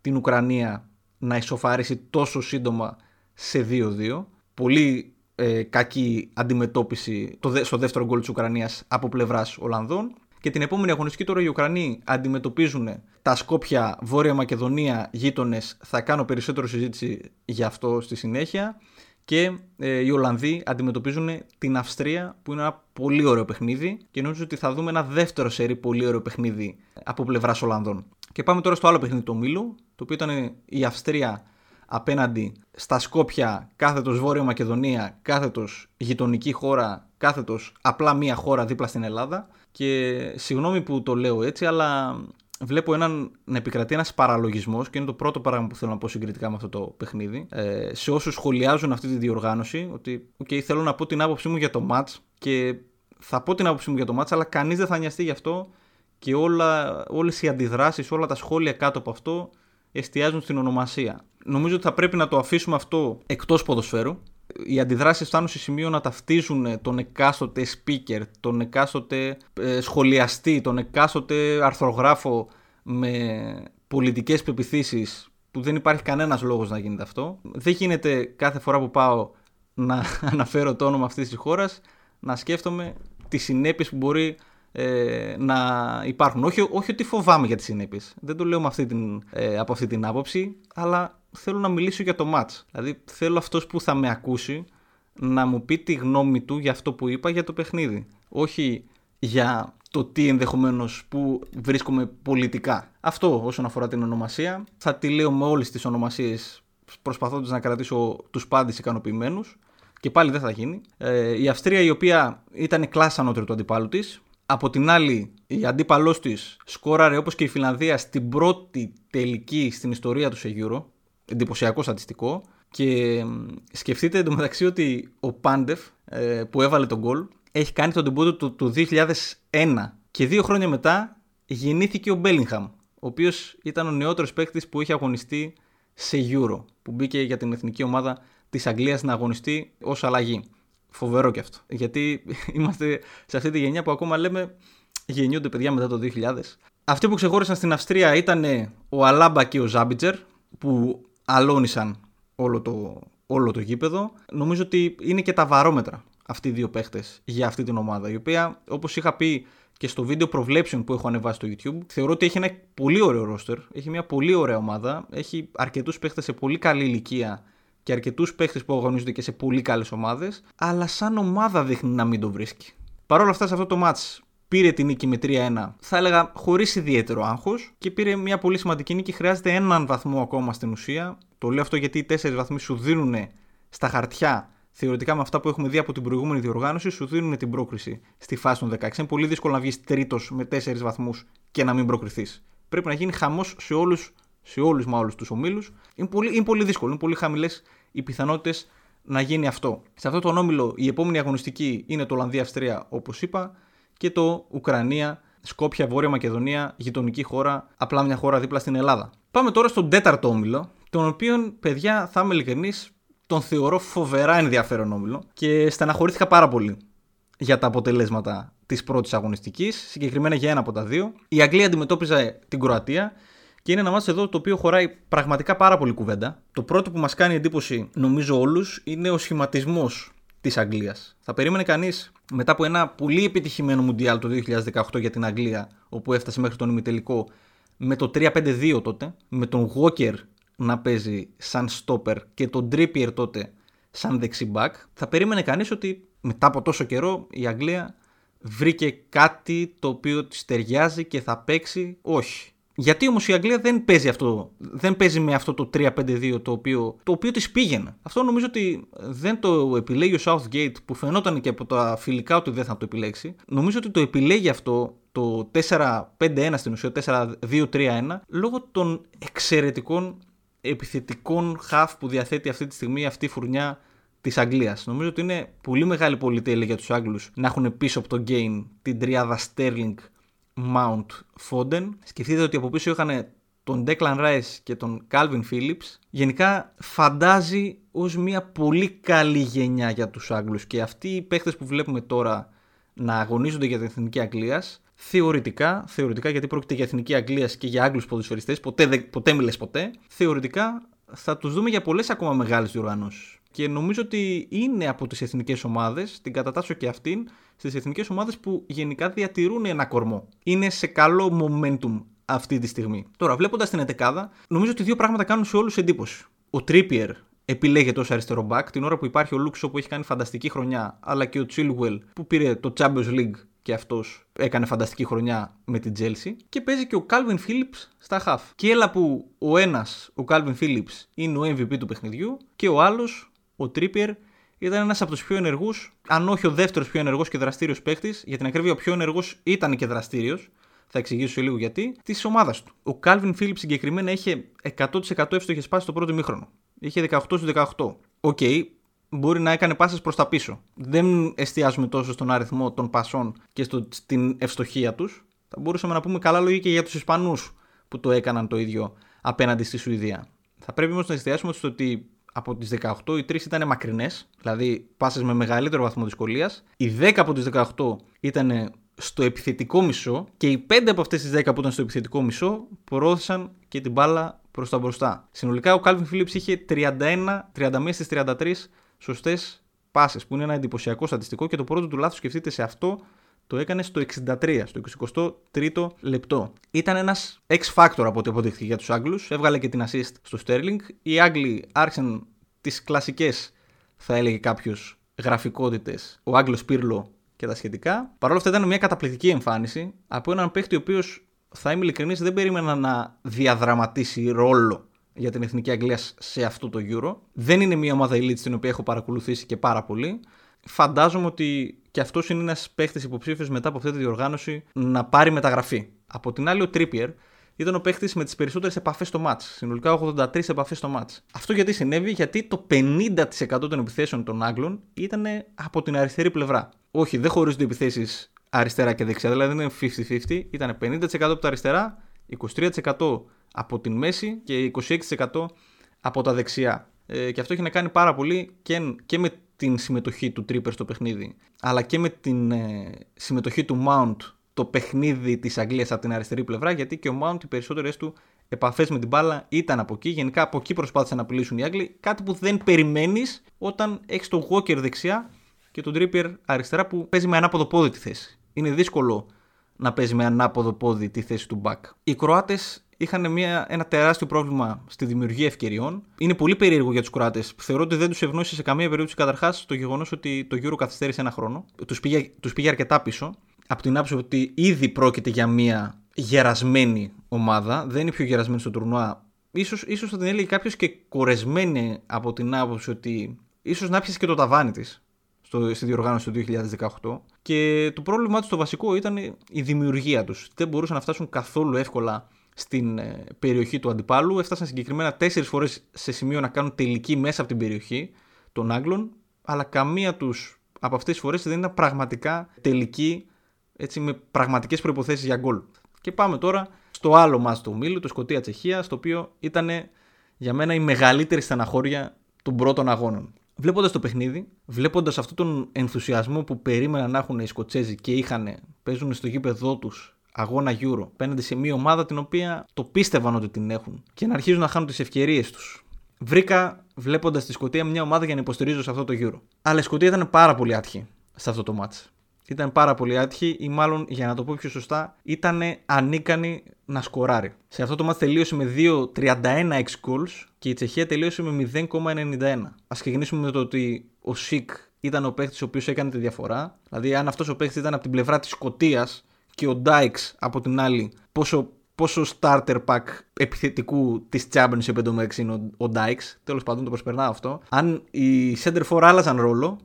την Ουκρανία να ισοφαρίσει τόσο σύντομα σε 2-2. Πολύ ε, κακή αντιμετώπιση στο δεύτερο γκολ της Ουκρανίας από πλευράς Ολλανδών. Και την επόμενη αγωνιστική τώρα οι Ουκρανοί αντιμετωπίζουν τα Σκόπια, Βόρεια Μακεδονία, γείτονες. Θα κάνω περισσότερο συζήτηση γι' αυτό στη συνέχεια. Και ε, οι Ολλανδοί αντιμετωπίζουν την Αυστρία που είναι ένα πολύ ωραίο παιχνίδι και νομίζω ότι θα δούμε ένα δεύτερο σερί πολύ ωραίο παιχνίδι από πλευράς Ολλανδών. Και πάμε τώρα στο άλλο παιχνίδι του Μήλου, το οποίο ήταν η Αυστρία απέναντι στα Σκόπια, κάθετος Βόρεια Μακεδονία, κάθετος γειτονική χώρα, κάθετος απλά μία χώρα δίπλα στην Ελλάδα. Και συγγνώμη που το λέω έτσι, αλλά βλέπω έναν, να επικρατεί ένας παραλογισμός και είναι το πρώτο πράγμα που θέλω να πω συγκριτικά με αυτό το παιχνίδι. Ε, σε όσους σχολιάζουν αυτή τη διοργάνωση, ότι okay, θέλω να πω την άποψή μου για το match και θα πω την άποψή μου για το match, αλλά κανείς δεν θα νοιαστεί γι' αυτό και όλα, όλες οι αντιδράσεις, όλα τα σχόλια κάτω από αυτό εστιάζουν στην ονομασία. Νομίζω ότι θα πρέπει να το αφήσουμε αυτό εκτός ποδοσφαίρου. Οι αντιδράσεις φτάνουν σε σημείο να ταυτίζουν τον εκάστοτε speaker, τον εκάστοτε ε, σχολιαστή, τον εκάστοτε αρθρογράφο με πολιτικές πεπιθήσεις που δεν υπάρχει κανένας λόγος να γίνεται αυτό. Δεν γίνεται κάθε φορά που πάω να αναφέρω το όνομα αυτής της χώρας να σκέφτομαι τις συνέπειες που μπορεί ε, να υπάρχουν. Όχι, όχι ότι φοβάμαι για τις συνέπειες. Δεν το λέω με αυτή την, ε, από αυτή την άποψη, αλλά θέλω να μιλήσω για το match. Δηλαδή θέλω αυτός που θα με ακούσει να μου πει τη γνώμη του για αυτό που είπα για το παιχνίδι. Όχι για το τι ενδεχομένως που βρίσκομαι πολιτικά. Αυτό όσον αφορά την ονομασία. Θα τη λέω με όλες τις ονομασίες προσπαθώντας να κρατήσω τους πάντες ικανοποιημένους. Και πάλι δεν θα γίνει. Ε, η Αυστρία η οποία ήταν κλάσσα ανώτερη του αντιπάλου της, από την άλλη, η αντίπαλός της σκόραρε όπως και η Φιλανδία στην πρώτη τελική στην ιστορία του σε Euro. Εντυπωσιακό στατιστικό. Και σκεφτείτε εντωμεταξύ ότι ο Πάντεφ ε, που έβαλε τον γκολ έχει κάνει τον τεμπούτο του το 2001 και δύο χρόνια μετά γεννήθηκε ο Μπέλιγχαμ ο οποίος ήταν ο νεότερος παίκτης που είχε αγωνιστεί σε Euro που μπήκε για την εθνική ομάδα της Αγγλίας να αγωνιστεί ως αλλαγή. Φοβερό και αυτό. Γιατί είμαστε σε αυτή τη γενιά που ακόμα λέμε γεννιούνται παιδιά μετά το 2000. Αυτοί που ξεχώρισαν στην Αυστρία ήταν ο Αλάμπα και ο Ζάμπιτζερ που αλώνησαν όλο το, όλο το γήπεδο. Νομίζω ότι είναι και τα βαρόμετρα αυτοί οι δύο παίχτες για αυτή την ομάδα. Η οποία, όπως είχα πει και στο βίντεο προβλέψεων που έχω ανεβάσει στο YouTube, θεωρώ ότι έχει ένα πολύ ωραίο ρόστερ. Έχει μια πολύ ωραία ομάδα. Έχει αρκετούς παίχτες σε πολύ καλή ηλικία και αρκετούς παίχτες που αγωνίζονται και σε πολύ καλές ομάδες, αλλά σαν ομάδα δείχνει να μην το βρίσκει. Παρ' όλα αυτά, σε αυτό το match πήρε την νίκη με 3-1, θα έλεγα χωρίς ιδιαίτερο άγχος και πήρε μια πολύ σημαντική νίκη. Χρειάζεται έναν βαθμό ακόμα στην ουσία. Το λέω αυτό γιατί οι τέσσερις βαθμοί σου δίνουν στα χαρτιά θεωρητικά με αυτά που έχουμε δει από την προηγούμενη διοργάνωση, σου δίνουν την πρόκριση στη φάση των 16. Είναι πολύ δύσκολο να βγεις τρίτος με 4 βαθμούς και να μην προκριθείς. Πρέπει να γίνει χαμός σε όλους σε όλους μα όλους τους ομίλους. Είναι πολύ, είναι πολύ δύσκολο, είναι πολύ χαμηλές οι πιθανότητες να γίνει αυτό. Σε αυτό το όμιλο η επόμενη αγωνιστική είναι το Ολλανδία-Αυστρία, όπως είπα, και το Ουκρανία, Σκόπια, Βόρεια Μακεδονία, γειτονική χώρα, απλά μια χώρα δίπλα στην Ελλάδα. Πάμε τώρα στον τέταρτο όμιλο, τον οποίο, παιδιά, θα είμαι ειλικρινής, τον θεωρώ φοβερά ενδιαφέρον όμιλο και στεναχωρήθηκα πάρα πολύ για τα αποτελέσματα της πρώτης αγωνιστικής, συγκεκριμένα για ένα από τα δύο. Η Αγγλία αντιμετώπιζε την Κροατία και είναι ένα μάτσο εδώ το οποίο χωράει πραγματικά πάρα πολύ κουβέντα. Το πρώτο που μας κάνει εντύπωση, νομίζω όλους, είναι ο σχηματισμός της Αγγλίας. Θα περίμενε κανείς μετά από ένα πολύ επιτυχημένο Μουντιάλ το 2018 για την Αγγλία, όπου έφτασε μέχρι τον ημιτελικό με το 3-5-2 τότε, με τον Walker να παίζει σαν stopper και τον Trippier τότε σαν δεξιμπάκ, θα περίμενε κανείς ότι μετά από τόσο καιρό η Αγγλία βρήκε κάτι το οποίο της ταιριάζει και θα παίξει; Όχι. Γιατί όμως η Αγγλία δεν παίζει, αυτό, δεν παίζει με αυτό το 3-5-2 το οποίο, το οποίο της πήγαινε. Αυτό νομίζω ότι δεν το επιλέγει ο Southgate που φαινόταν και από τα φιλικά ότι δεν θα το επιλέξει. Νομίζω ότι το επιλέγει αυτό το 4-5-1 στην ουσία, 4-2-3-1 λόγω των εξαιρετικών επιθετικών χαφ που διαθέτει αυτή τη στιγμή αυτή η φουρνιά της Αγγλίας. Νομίζω ότι είναι πολύ μεγάλη πολυτέλεια για τους Άγγλους να έχουν πίσω από το game την τριάδα Sterling, Mount, Foden. Σκεφτείτε ότι από πίσω είχαν τον Declan Rice και τον Calvin Phillips. Γενικά φαντάζει ως μια πολύ καλή γενιά για τους Άγγλους και αυτοί οι παίχτες που βλέπουμε τώρα να αγωνίζονται για την Εθνική Αγγλίας θεωρητικά, θεωρητικά γιατί πρόκειται για Εθνική Αγγλίας και για Άγγλους ποδοσφαιριστές, ποτέ, ποτέ μιλες ποτέ, θεωρητικά θα τους δούμε για πολλές ακόμα μεγάλες διοργανώσεις και νομίζω ότι είναι από τις εθνικές ομάδες, την κατατάσσω και αυτήν, στις εθνικές ομάδες που γενικά διατηρούν ένα κορμό. Είναι σε καλό momentum αυτή τη στιγμή. Τώρα, βλέποντας την Ετεκάδα, νομίζω ότι δύο πράγματα κάνουν σε όλους εντύπωση. Ο Τρίπιερ επιλέγεται ως αριστερό back την ώρα που υπάρχει ο Λούξο που έχει κάνει φανταστική χρονιά, αλλά και ο Chilwell που πήρε το Champions League και αυτός έκανε φανταστική χρονιά με την Chelsea. Και παίζει και ο Calvin Phillips στα half. Και έλα που ο ένας, ο Calvin Phillips, είναι ο MVP του παιχνιδιού και ο άλλος, ο Τρίπιερ ήταν ένας από τους πιο ενεργούς, αν όχι ο δεύτερος πιο ενεργός και δραστήριος παίκτης. Για την ακρίβεια, ο πιο ενεργός ήταν και δραστήριος. Θα εξηγήσω σε λίγο γιατί. Της ομάδας του. Ο Κάλβιν Φίλιπς συγκεκριμένα είχε 100% εύστοχες πάσες στο πρώτο ημίχρονο. Είχε 18 στους 18. Okay, μπορεί να έκανε πάσει προς τα πίσω. Δεν εστιάζουμε τόσο στον αριθμό των πασών και στο, στην ευστοχία τους. Θα μπορούσαμε να πούμε καλά λόγια και για τους Ισπανούς που το έκαναν το ίδιο απέναντι στη Σουηδία. Θα πρέπει όμως να εστιάσουμε στο ότι από τις 18 οι 3 ήταν μακρινές, δηλαδή πάσες με μεγαλύτερο βαθμό δυσκολίας. Οι 10 από τις 18 ήταν στο επιθετικό μισό και οι 5 από αυτές τις 10 που ήταν στο επιθετικό μισό προώθησαν και την μπάλα προς τα μπροστά. Συνολικά ο Calvin Phillips είχε 31, 31 στις 33 σωστές πάσες, που είναι ένα εντυπωσιακό στατιστικό και το πρώτο του λάθος σκεφτείτε σε αυτό το έκανε στο 63, στο 23ο λεπτό. Ήταν ένας X-Factor από ό,τι αποδείχθηκε για τους Άγγλους. Έβγαλε και την assist στο Sterling. Οι Άγγλοι άρχισαν τις κλασικές, θα έλεγε κάποιος, γραφικότητες. Ο Άγγλος Πύρλο και τα σχετικά. Παρ' όλα αυτά ήταν μια καταπληκτική εμφάνιση από έναν παίχτη ο οποίος, θα είμαι ειλικρινής, δεν περίμενα να διαδραματίσει ρόλο για την Εθνική Αγγλίας σε αυτό το Euro. Δεν είναι μια ομάδα elite την οποία έχω παρακολουθήσει και πάρα πολύ. Φαντάζομαι ότι και αυτός είναι ένας παίχτης υποψήφιος μετά από αυτή τη διοργάνωση να πάρει μεταγραφή. Από την άλλη, ο Τρίπιερ ήταν ο παίχτης με τις περισσότερες επαφές στο μάτς. Συνολικά 83 επαφές στο μάτς. Αυτό γιατί συνέβη, γιατί το 50% των επιθέσεων των Άγγλων ήταν από την αριστερή πλευρά. Όχι, δεν χωρίζονται επιθέσεις αριστερά και δεξιά, δηλαδή δεν είναι 50-50. Ήταν 50% από τα αριστερά, 23% από την μέση και 26% από τα δεξιά. Ε, και αυτό έχει να κάνει πάρα πολύ και, και με την συμμετοχή του Τρίπερ στο παιχνίδι, αλλά και με την ε, συμμετοχή του Mount το παιχνίδι της Αγγλίας από την αριστερή πλευρά, γιατί και ο Mount οι περισσότερες του επαφές με την μπάλα ήταν από εκεί. Γενικά από εκεί προσπάθησαν να απειλήσουν οι Άγγλοι. Κάτι που δεν περιμένεις όταν έχεις τον Walker δεξιά και τον Trippier αριστερά που παίζει με ανάποδο πόδι τη θέση. Είναι δύσκολο να παίζει με ανάποδο πόδι τη θέση του back. Οι Κροάτες είχαν μια, ένα τεράστιο πρόβλημα στη δημιουργία ευκαιριών. Είναι πολύ περίεργο για τους Κροάτες. Θεωρώ ότι δεν τους ευνόησε σε καμία περίπτωση καταρχάς το γεγονός ότι το Euro καθυστέρησε ένα χρόνο. Τους πήγε, τους πήγε αρκετά πίσω. Από την άποψη ότι ήδη πρόκειται για μια γερασμένη ομάδα. Δεν είναι πιο γερασμένη στο τουρνουά. Ίσως, ίσως θα την έλεγε κάποιος και κορεσμένη από την άποψη ότι ίσως να πιάσει και το ταβάνι της στη διοργάνωση του 2018. Και το πρόβλημά τους το βασικό ήταν η δημιουργία τους. Δεν μπορούσαν να φτάσουν καθόλου εύκολα στην ε, περιοχή του αντιπάλου. Έφτασαν συγκεκριμένα τέσσερις φορές σε σημείο να κάνουν τελική μέσα από την περιοχή των Άγγλων, αλλά καμία τους από αυτές τις φορές δεν ήταν πραγματικά τελική έτσι, με πραγματικές προποθέσει για γκολ. Και πάμε τώρα στο άλλο μα του ομίλου, το Σκοτία Τσεχία, το οποίο ήταν για μένα η μεγαλύτερη στεναχώρια των πρώτων αγώνων. Βλέποντας το παιχνίδι, βλέποντας αυτόν τον ενθουσιασμό που περίμεναν να έχουν οι Σκοτσέζοι και είχαν, παίζουν στο γήπεδό τους αγώνα Euro πέναντι σε μια ομάδα την οποία το πίστευαν ότι την έχουν και να αρχίζουν να χάνουν τις ευκαιρίες τους. Βρήκα, βλέποντας τη Σκωτία, μια ομάδα για να υποστηρίζω σε αυτό το Euro. Αλλά η Σκωτία ήταν πάρα πολύ άτυχη σε αυτό το μάτς. Ήταν πάρα πολύ άτυχη ή μάλλον για να το πω πιο σωστά ήταν ανίκανη να σκοράρει. Σε αυτό το μάτς τελείωσε με 2-31 6 goals και η Τσεχία τελείωσε με 0,91. Ας ξεκινήσουμε με το ότι ο Σικ ήταν ο παίχτη ο οποίος έκανε τη διαφορά. Δηλαδή, αν αυτός ο παίχτη ήταν από την πλευρά της Σκωτίας και ο Ντάιξ από την άλλη, πόσο, πόσο starter pack επιθετικού της Championship εντωμεταξύ είναι ο, ο Ντάιξ. Τέλος πάντων, το προσπερνάω αυτό. Αν οι center for άλλαζαν ρόλο,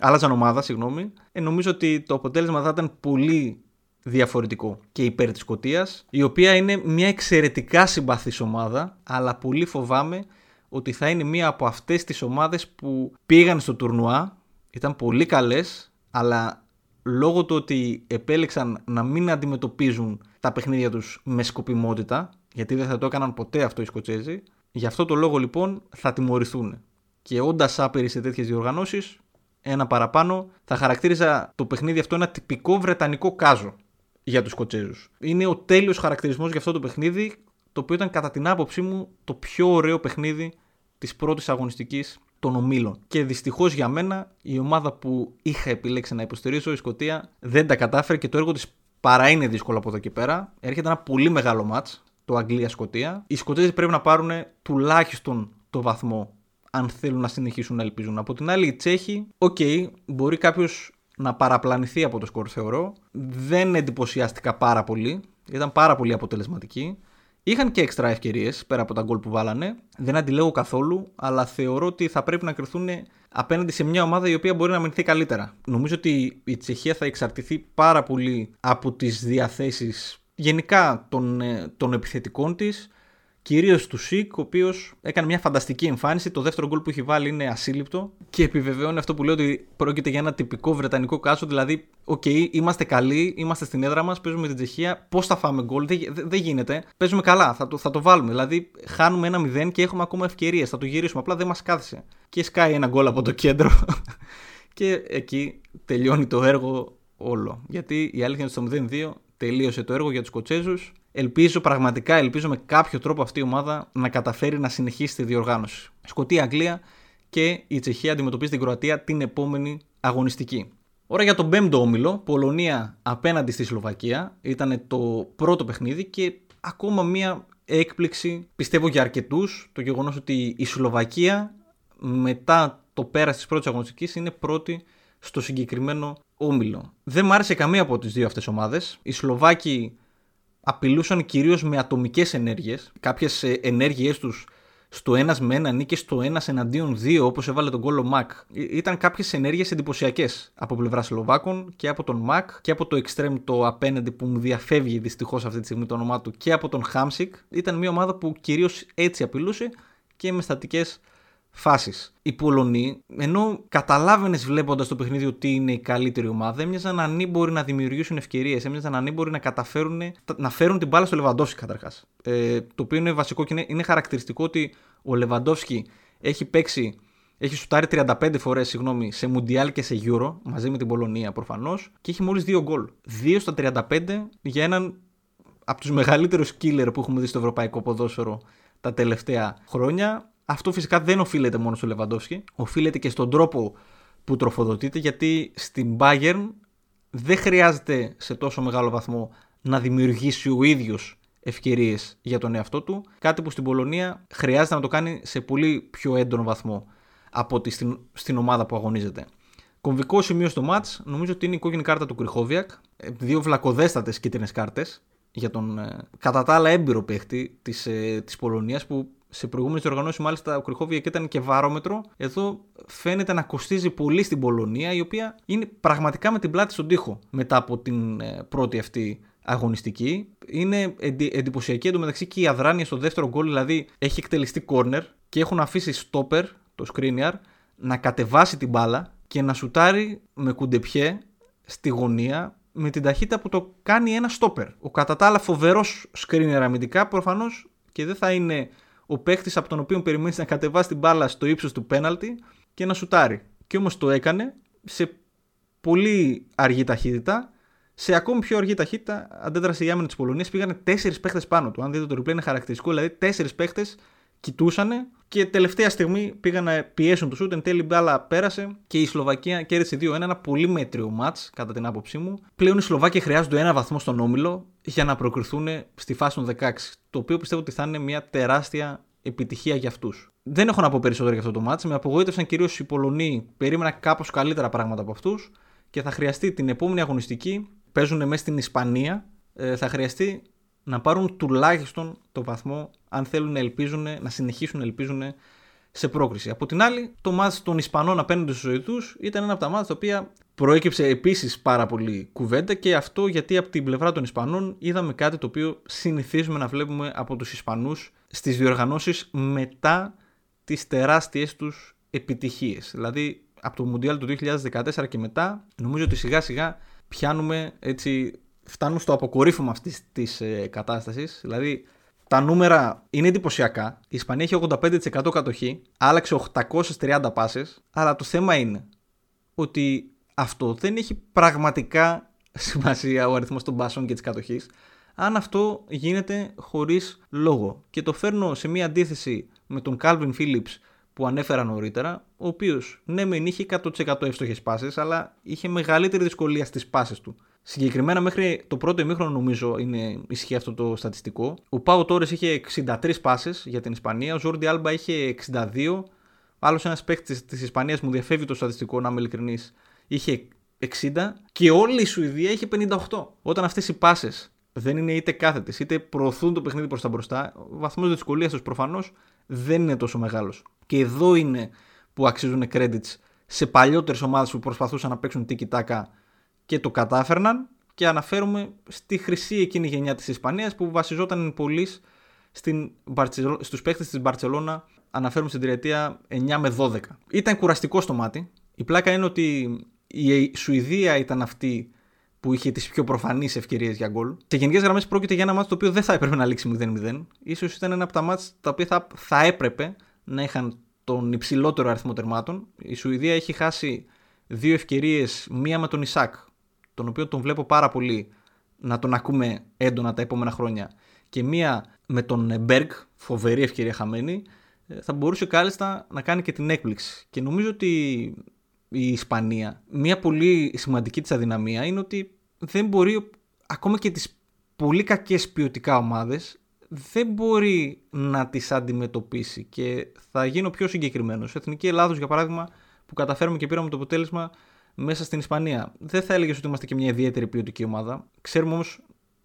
άλλαζαν ομάδα, συγγνώμη, ε, νομίζω ότι το αποτέλεσμα θα ήταν πολύ διαφορετικό και υπέρ της Σκωτίας, η οποία είναι μια εξαιρετικά συμπαθής ομάδα, αλλά πολύ φοβάμαι ότι θα είναι μία από αυτές τις ομάδες που πήγαν στο τουρνουά, ήταν πολύ καλές, αλλά λόγω του ότι επέλεξαν να μην αντιμετωπίζουν τα παιχνίδια τους με σκοπιμότητα, γιατί δεν θα το έκαναν ποτέ αυτό οι Σκοτσέζοι, γι' αυτό το λόγο λοιπόν θα τιμωρηθούν. Και όντας άπειροι σε τέτοιες διοργανώσεις, ένα παραπάνω, θα χαρακτήριζα το παιχνίδι αυτό ένα τυπικό βρετανικό κάζο για τους Σκοτσέζους. Είναι ο τέλειος χαρακτηρισμός για αυτό το παιχνίδι, το οποίο ήταν κατά την άποψή μου το πιο ωραίο παιχνίδι της πρώτης αγωνιστικής των ομίλων. Και δυστυχώς για μένα η ομάδα που είχα επιλέξει να υποστηρίζω, η Σκωτία, δεν τα κατάφερε και το έργο της παρά είναι δύσκολο από εδώ και πέρα. Έρχεται ένα πολύ μεγάλο ματς, το Αγγλία-Σκωτία. Οι Σκωτσέζοι πρέπει να πάρουν τουλάχιστον το βαθμό αν θέλουν να συνεχίσουν να ελπίζουν. Από την άλλη, οι Τσέχοι, okay, μπορεί κάποιος να παραπλανηθεί από το σκορ, θεωρώ. Δεν εντυπωσιάστηκα πάρα πολύ. Ήταν πάρα πολύ αποτελεσματικοί. Είχαν και έξτρα ευκαιρίες πέρα από τα γκολ που βάλανε. Δεν αντιλέγω καθόλου, αλλά θεωρώ ότι θα πρέπει να κριθούν απέναντι σε μια ομάδα η οποία μπορεί να αμυνθεί καλύτερα. Νομίζω ότι η Τσεχία θα εξαρτηθεί πάρα πολύ από τις διαθέσεις γενικά των, ε, των επιθετικών της Κυρίως του Σικ, ο οποίος έκανε μια φανταστική εμφάνιση. Το δεύτερο γκολ που έχει βάλει είναι ασύλληπτο και επιβεβαιώνει αυτό που λέω ότι πρόκειται για ένα τυπικό βρετανικό κάσο. Δηλαδή, okay, είμαστε καλοί, είμαστε στην έδρα μας, παίζουμε την Τσεχία. Πώς θα φάμε γκολ, δεν, δεν γίνεται. Παίζουμε καλά, θα το, θα το βάλουμε. Δηλαδή, χάνουμε ένα 0 και έχουμε ακόμα ευκαιρίες. Θα το γυρίσουμε. Απλά δεν μας κάθισε. Και σκάει ένα γκολ από το κέντρο. και εκεί τελειώνει το έργο όλο. Γιατί η αλήθεια είναι στο 0-2 τελείωσε το έργο για τους Σκωτσέζους. Ελπίζω, πραγματικά ελπίζω με κάποιο τρόπο αυτή η ομάδα να καταφέρει να συνεχίσει τη διοργάνωση. Σκοτία, Αγγλία και η Τσεχία αντιμετωπίζει την Κροατία την επόμενη αγωνιστική. Ώρα για τον πέμπτο όμιλο, Πολωνία απέναντι στη Σλοβακία. Ήταν το πρώτο παιχνίδι και ακόμα μία έκπληξη, πιστεύω για αρκετούς, το γεγονός ότι η Σλοβακία μετά το πέρας της πρώτης αγωνιστικής είναι πρώτη στο συγκεκριμένο όμιλο. Δεν μ' άρεσε καμία από τις δύο αυτές ομάδες. Οι Σλοβάκοι απειλούσαν κυρίως με ατομικές ενέργειες. Κάποιες ενέργειές τους στο ένας με έναν ή και στο ένας εναντίον δύο, όπως έβαλε τον κόλλο Μακ. Ήταν κάποιες ενέργειες εντυπωσιακές από πλευρά Σλοβάκων και από τον Μακ και από το εξτρέμ το απέναντι που μου διαφεύγει δυστυχώς αυτή τη στιγμή το όνομά του και από τον Χάμσικ. Ήταν μια ομάδα που κυρίως έτσι απειλούσε και με στατικές φάσεις. Οι Πολωνοί, ενώ καταλάβαινες βλέποντας το παιχνίδι ότι είναι η καλύτερη ομάδα, έμοιαζαν ανήμποροι να δημιουργήσουν ευκαιρίες, έμοιαζαν ανήμποροι να καταφέρουν να φέρουν την μπάλα στο Λεβαντόφσκι καταρχάς. Ε, το οποίο είναι βασικό και είναι, είναι χαρακτηριστικό ότι ο Λεβαντόφσκι έχει παίξει έχει σουτάρει 35 φορές σε Μουντιάλ και σε Euro, μαζί με την Πολωνία προφανώς, και έχει μόλις 2 γκολ. 2 στα 35 για έναν από τους μεγαλύτερους killer που έχουμε δει στο ευρωπαϊκό ποδόσφαιρο τα τελευταία χρόνια. Αυτό φυσικά δεν οφείλεται μόνο στο Λεβαντόφσκι, οφείλεται και στον τρόπο που τροφοδοτείται γιατί στην Bayern δεν χρειάζεται σε τόσο μεγάλο βαθμό να δημιουργήσει ο ίδιος ευκαιρίες για τον εαυτό του. Κάτι που στην Πολωνία χρειάζεται να το κάνει σε πολύ πιο έντονο βαθμό από ότι στην, στην ομάδα που αγωνίζεται. Κομβικό σημείο στο match νομίζω ότι είναι η κόκκινη κάρτα του Κριχόβιακ. Ε, δύο βλακοδέστατες κίτρινες κάρτες για τον ε, κατά τα άλλα έμπειρο παίχτη της ε, της Πολωνίας που σε προηγούμενες διοργανώσεις, μάλιστα, ο Κρυχόβια ήταν και βάρομετρο. Εδώ φαίνεται να κοστίζει πολύ στην Πολωνία, η οποία είναι πραγματικά με την πλάτη στον τοίχο μετά από την ε, πρώτη αυτή αγωνιστική. Είναι εντυπωσιακή εντωμεταξύ και η αδράνεια στο δεύτερο γκολ, δηλαδή έχει εκτελεστεί corner και έχουν αφήσει stopper, το screener, να κατεβάσει την μπάλα και να σουτάρει με κουντεπιέ στη γωνία με την ταχύτητα που το κάνει ένα stopper. Ο κατά τα άλλα φοβερός screener αμυντικά προφανώς και δεν θα είναι ο παίχτης από τον οποίο περιμένεις να κατεβάσει την μπάλα στο ύψος του πέναλτι και να σουτάρει. Και όμως το έκανε σε πολύ αργή ταχύτητα. Σε ακόμη πιο αργή ταχύτητα αντέδρασε η άμυνα της Πολωνίας. Πήγανε τέσσερις παίχτες πάνω του. Αν δείτε το replay είναι χαρακτηριστικό. Δηλαδή τέσσερις παίχτες κοιτούσαν και τελευταία στιγμή πήγαν να πιέσουν το σουτ. Εν τέλει μπάλα πέρασε και η Σλοβακία κέρδισε 2-1. Ένα πολύ μέτριο ματ, κατά την άποψή μου. Πλέον οι Σλοβάκοι χρειάζονται ένα βαθμό στον όμιλο για να προκριθούν στη φάση των 16. Το οποίο πιστεύω ότι θα είναι μια τεράστια επιτυχία για αυτούς. Δεν έχω να πω περισσότερο για αυτό το μάτς. Με απογοήτευσαν κυρίως οι Πολωνοί. Περίμενα κάπως καλύτερα πράγματα από αυτούς και θα χρειαστεί την επόμενη αγωνιστική. Παίζουν μέσα στην Ισπανία. Ε, θα χρειαστεί να πάρουν τουλάχιστον το βαθμό αν θέλουν να ελπίζουν, να συνεχίσουν να ελπίζουν σε πρόκριση. Από την άλλη, το μάτς των Ισπανών απέναντι στους Ζωητούς ήταν ένα από τα μάτς τα οποία προέκυψε επίσης πάρα πολύ κουβέντα και αυτό γιατί από την πλευρά των Ισπανών είδαμε κάτι το οποίο συνηθίζουμε να βλέπουμε από τους Ισπανούς στις διοργανώσεις μετά τις τεράστιες τους επιτυχίες. Δηλαδή από το Μουντιάλ του 2014 και μετά νομίζω ότι σιγά σιγά πιάνουμε έτσι φτάνουμε στο αποκορύφωμα αυτής της ε, κατάστασης. Δηλαδή τα νούμερα είναι εντυπωσιακά. Η Ισπανία έχει 85% κατοχή, άλλαξε 830 πάσες, αλλά το θέμα είναι ότι αυτό δεν έχει πραγματικά σημασία ο αριθμός των πάσεων και της κατοχής, αν αυτό γίνεται χωρίς λόγο. Και το φέρνω σε μια αντίθεση με τον Calvin Phillips που ανέφερα νωρίτερα, ο οποίος ναι, μεν είχε 100% εύστοχες πάσει, αλλά είχε μεγαλύτερη δυσκολία στις πάσει του. Συγκεκριμένα μέχρι το πρώτο ημίχρονο νομίζω είναι ισχύει αυτό το στατιστικό. Ο Πάο Τόρες είχε 63 πάσει για την Ισπανία, ο Ζόρντι Άλμπα είχε 62. Άλλος ένας παίκτης της Ισπανίας μου διαφεύγει το στατιστικό, να είμαι ειλικρινής, είχε 60 και όλη η Σουηδία είχε 58. Όταν αυτές οι πάσει δεν είναι είτε κάθετες είτε προωθούν το παιχνίδι προς τα μπροστά, ο βαθμός δυσκολίας τους προφανώς δεν είναι τόσο μεγάλος. Και εδώ είναι που αξίζουν credits σε παλιότερες ομάδες που προσπαθούσαν να παίξουν τίκη τάκα και το κατάφερναν. Και αναφέρουμε στη χρυσή εκείνη γενιά της Ισπανίας που βασιζόταν πολύ στους παίχτε της Μπαρσελόνα. Αναφέρουμε στην τριετία 9 με 12. Ήταν κουραστικό στο μάτι. Η πλάκα είναι ότι η Σουηδία ήταν αυτή που είχε τις πιο προφανείς ευκαιρίες για γκολ. Σε γενικές γραμμές πρόκειται για ένα μάτι το οποίο δεν θα έπρεπε να λήξει 0-0. σω ήταν ένα από τα μάτια τα οποία θα, θα έπρεπε να είχαν τον υψηλότερο αριθμό τερμάτων. Η Σουηδία έχει χάσει δύο ευκαιρίες, μία με τον Ισακ, τον οποίο τον βλέπω πάρα πολύ να τον ακούμε έντονα τα επόμενα χρόνια, και μία με τον Μπέργκ, φοβερή ευκαιρία χαμένη, ε, θα μπορούσε κάλλιστα να κάνει και την έκπληξη. Και νομίζω ότι η Ισπανία, μία πολύ σημαντική της αδυναμία είναι ότι δεν μπορεί, ακόμα και τις πολύ κακές ποιοτικά ομάδες, δεν μπορεί να τις αντιμετωπίσει και θα γίνω πιο συγκεκριμένος. Εθνική Ελλάδος για παράδειγμα που καταφέρουμε και πήραμε το αποτέλεσμα μέσα στην Ισπανία. Δεν θα έλεγες ότι είμαστε και μια ιδιαίτερη ποιοτική ομάδα. Ξέρουμε όμως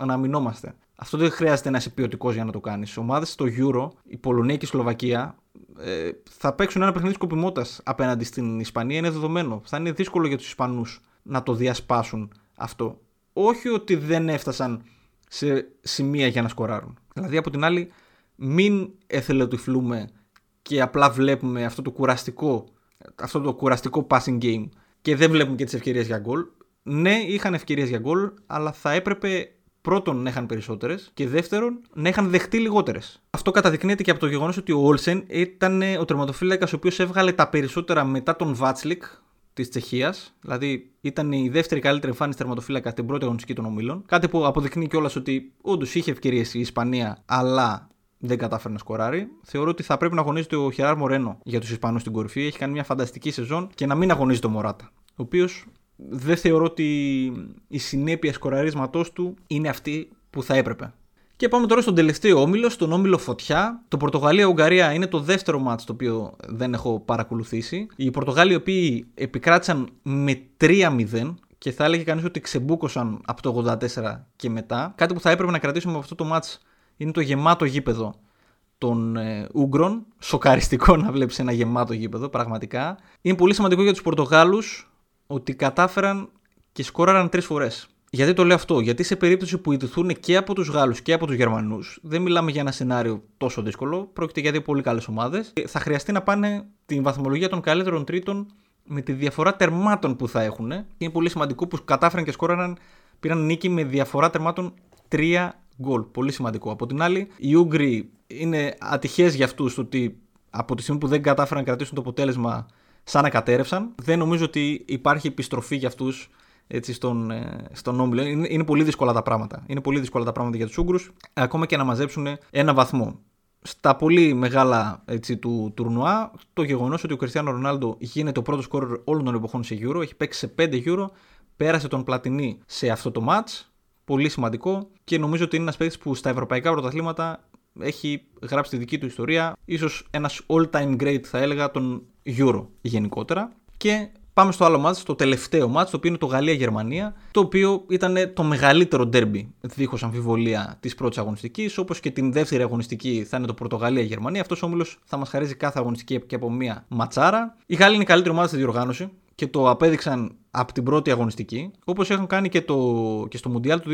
να αμυνόμαστε. Αυτό δεν χρειάζεται να είσαι ποιοτικός για να το κάνεις. Ομάδες στο Euro, η Πολωνία και η Σλοβακία, ε, θα παίξουν ένα παιχνίδι σκοπιμότητας απέναντι στην Ισπανία. Είναι δεδομένο. Θα είναι δύσκολο για τους Ισπανούς να το διασπάσουν αυτό. Όχι ότι δεν έφτασαν σε σημεία για να σκοράρουν. Δηλαδή από την άλλη μην εθελοτυφλούμε και απλά βλέπουμε αυτό το κουραστικό αυτό το κουραστικό passing game και δεν βλέπουμε και τις ευκαιρίες για γκολ. Ναι, είχαν ευκαιρίες για γκολ, αλλά θα έπρεπε πρώτον να είχαν περισσότερες και δεύτερον να είχαν δεχτεί λιγότερες. Αυτό καταδεικνύεται και από το γεγονός ότι ο Όλσεν ήταν ο τερματοφύλακας ο οποίος έβγαλε τα περισσότερα μετά τον Βάτσλικ της Τσεχίας. Δηλαδή ήταν η δεύτερη καλύτερη εμφάνιση τερματοφύλακα στην πρώτη αγωνιστική των ομίλων. Κάτι που αποδεικνύει κιόλας ότι όντως είχε ευκαιρίες η Ισπανία, αλλά δεν κατάφερε να σκοράρει. Θεωρώ ότι θα πρέπει να αγωνίζεται ο Χεράρ Μορένο για τους Ισπανούς στην κορυφή. Έχει κάνει μια φανταστική σεζόν και να μην αγωνίζεται ο Μωράτα. Ο οποίος δεν θεωρώ ότι η συνέπεια σκοραρίσματός του είναι αυτή που θα έπρεπε. Και πάμε τώρα στον τελευταίο όμιλο, στον όμιλο Φωτιά. Το Πορτογαλία-Ουγγαρία είναι το δεύτερο μάτς το οποίο δεν έχω παρακολουθήσει. Οι Πορτογάλοι οι οποίοι επικράτησαν με 3-0 και θα έλεγε κανείς ότι ξεμπούκωσαν από το 84 και μετά. Κάτι που θα έπρεπε να κρατήσουμε από αυτό το μάτς είναι το γεμάτο γήπεδο των ε, Ούγγρων. Σοκαριστικό να βλέπεις ένα γεμάτο γήπεδο, πραγματικά. Είναι πολύ σημαντικό για τους Πορτογάλους ότι κατάφεραν και σκόραραν τρεις φορές. Γιατί το λέω αυτό, Γιατί σε περίπτωση που ιτηθούν και από τους Γάλλους και από τους Γερμανούς, δεν μιλάμε για ένα σενάριο τόσο δύσκολο, πρόκειται για δύο πολύ καλές ομάδες. Θα χρειαστεί να πάνε την βαθμολογία των καλύτερων τρίτων με τη διαφορά τερμάτων που θα έχουν. Είναι πολύ σημαντικό που κατάφεραν και σκόραραν, πήραν νίκη με διαφορά τερμάτων 3 γκολ. Πολύ σημαντικό. Από την άλλη, οι Ούγγροι είναι ατυχές για αυτούς ότι από τη στιγμή που δεν κατάφεραν να κρατήσουν το αποτέλεσμα σαν να κατέρευσαν. Δεν νομίζω ότι υπάρχει επιστροφή για αυτούς έτσι, στον, ε, στον Όμιλο. Είναι, είναι πολύ δύσκολα τα πράγματα. Είναι πολύ δύσκολα τα πράγματα για τους Ούγκρου, ακόμα και να μαζέψουν ένα βαθμό. Στα πολύ μεγάλα έτσι, του τουρνουά, το γεγονός ότι ο Κριστιανό Ρονάλντο γίνεται ο πρώτος σκόρερ όλων των εποχών σε Euro, έχει παίξει σε 5 Euro, πέρασε τον Πλατινί σε αυτό το match. Πολύ σημαντικό και νομίζω ότι είναι ένας παίκτης που στα ευρωπαϊκά πρωταθλήματα έχει γράψει τη δική του ιστορία. Ίσως ένας all-time great θα έλεγα τον Euro γενικότερα. Και Πάμε στο άλλο μάτς, το τελευταίο μάτς, το οποίο είναι το Γαλλία-Γερμανία, το οποίο ήταν το μεγαλύτερο ντέρμπι, δίχως αμφιβολία, της πρώτης αγωνιστικής, όπως και την δεύτερη αγωνιστική θα είναι το Πορτογαλία-Γερμανία. Αυτός ο όμιλος θα μας χαρίζει κάθε αγωνιστική και από μία ματσάρα. Η Γάλλοι είναι η καλύτερη ομάδα στη διοργάνωση και το απέδειξαν από την πρώτη αγωνιστική. Όπως έχουν κάνει και, το, και στο Μουντιάλ του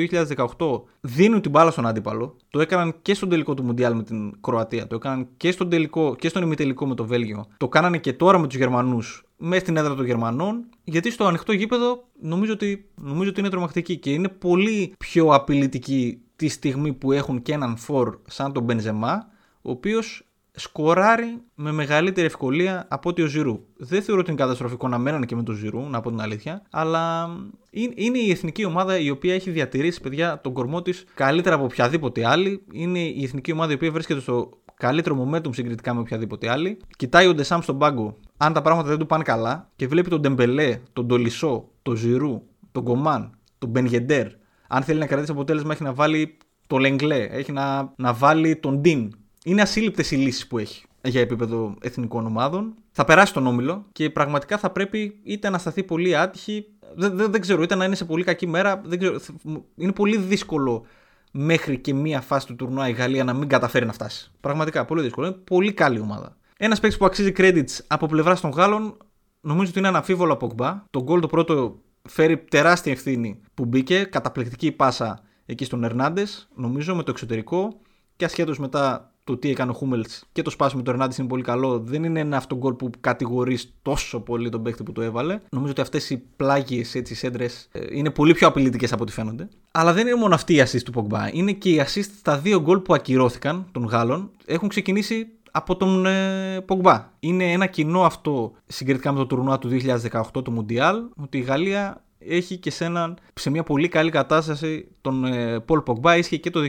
2018, δίνουν την μπάλα στον αντίπαλο. Το έκαναν και στον τελικό του Μουντιάλ με την Κροατία. Το έκαναν και στον, τελικό, και στον ημιτελικό με το Βέλγιο. Το κάνανε και τώρα με τους Γερμανούς μέσα στην έδρα των Γερμανών. Γιατί στο ανοιχτό γήπεδο νομίζω ότι, νομίζω ότι είναι τρομακτική και είναι πολύ πιο απειλητική τη στιγμή που έχουν και έναν φορ σαν τον Μπενζεμά, ο οποίος σκοράρει με μεγαλύτερη ευκολία από ότι ο Ζηρού. Δεν θεωρώ ότι είναι καταστροφικό να μένανε και με τον Ζηρού, να πω την αλήθεια, αλλά είναι η εθνική ομάδα η οποία έχει διατηρήσει, παιδιά, τον κορμό της καλύτερα από οποιαδήποτε άλλη. Είναι η εθνική ομάδα η οποία βρίσκεται στο καλύτερο momentum συγκριτικά με οποιαδήποτε άλλη. Κοιτάει ο Ντεσάμ στον πάγκο, αν τα πράγματα δεν του πάνε καλά, και βλέπει τον Ντεμπελέ, τον Τολισό, τον Ζηρού, τον Κομάν, τον Μπενγεντέρ. Αν θέλει να κρατήσει αποτέλεσμα, έχει να βάλει το Λεγκλέ, έχει να, να βάλει τον Ντίν, είναι ασύλληπτες οι λύσεις που έχει για επίπεδο εθνικών ομάδων. Θα περάσει τον όμιλο και πραγματικά θα πρέπει είτε να σταθεί πολύ άτυχη, δεν, δεν, δεν ξέρω, είτε να είναι σε πολύ κακή μέρα. Δεν ξέρω, είναι πολύ δύσκολο μέχρι και μία φάση του τουρνουά η Γαλλία να μην καταφέρει να φτάσει. Πραγματικά πολύ δύσκολο. Είναι πολύ καλή ομάδα. Ένας παίκτης που αξίζει credits από πλευράς των Γάλλων νομίζω ότι είναι αναφίβολο από Κμπά. Το γκολ το πρώτο φέρει τεράστια ευθύνη που μπήκε. Καταπληκτική πάσα εκεί στον Ερνάντες, νομίζω με το εξωτερικό. Και ασχέτως μετά το τι έκανε ο Χούμελς και το σπάσιμο του Ερνάντης είναι πολύ καλό. Δεν είναι ένα αυτό γκολ που κατηγορείς τόσο πολύ τον παίχτη που το έβαλε. Νομίζω ότι αυτές οι πλάγιες έτσι σέντρες ε, είναι πολύ πιο απειλητικές από ό,τι φαίνονται. Αλλά δεν είναι μόνο αυτή η assist του Πογμπά. Είναι και η assist στα δύο γκολ που ακυρώθηκαν των Γάλλων. Έχουν ξεκινήσει από τον ε, Πογμπά. Είναι ένα κοινό αυτό συγκριτικά με το τουρνουά του 2018 το Μουντιάλ, ότι η Γαλλία έχει και σε, έναν, σε μια πολύ καλή κατάσταση τον Πολ Πογκμπά. Ίσχυε και το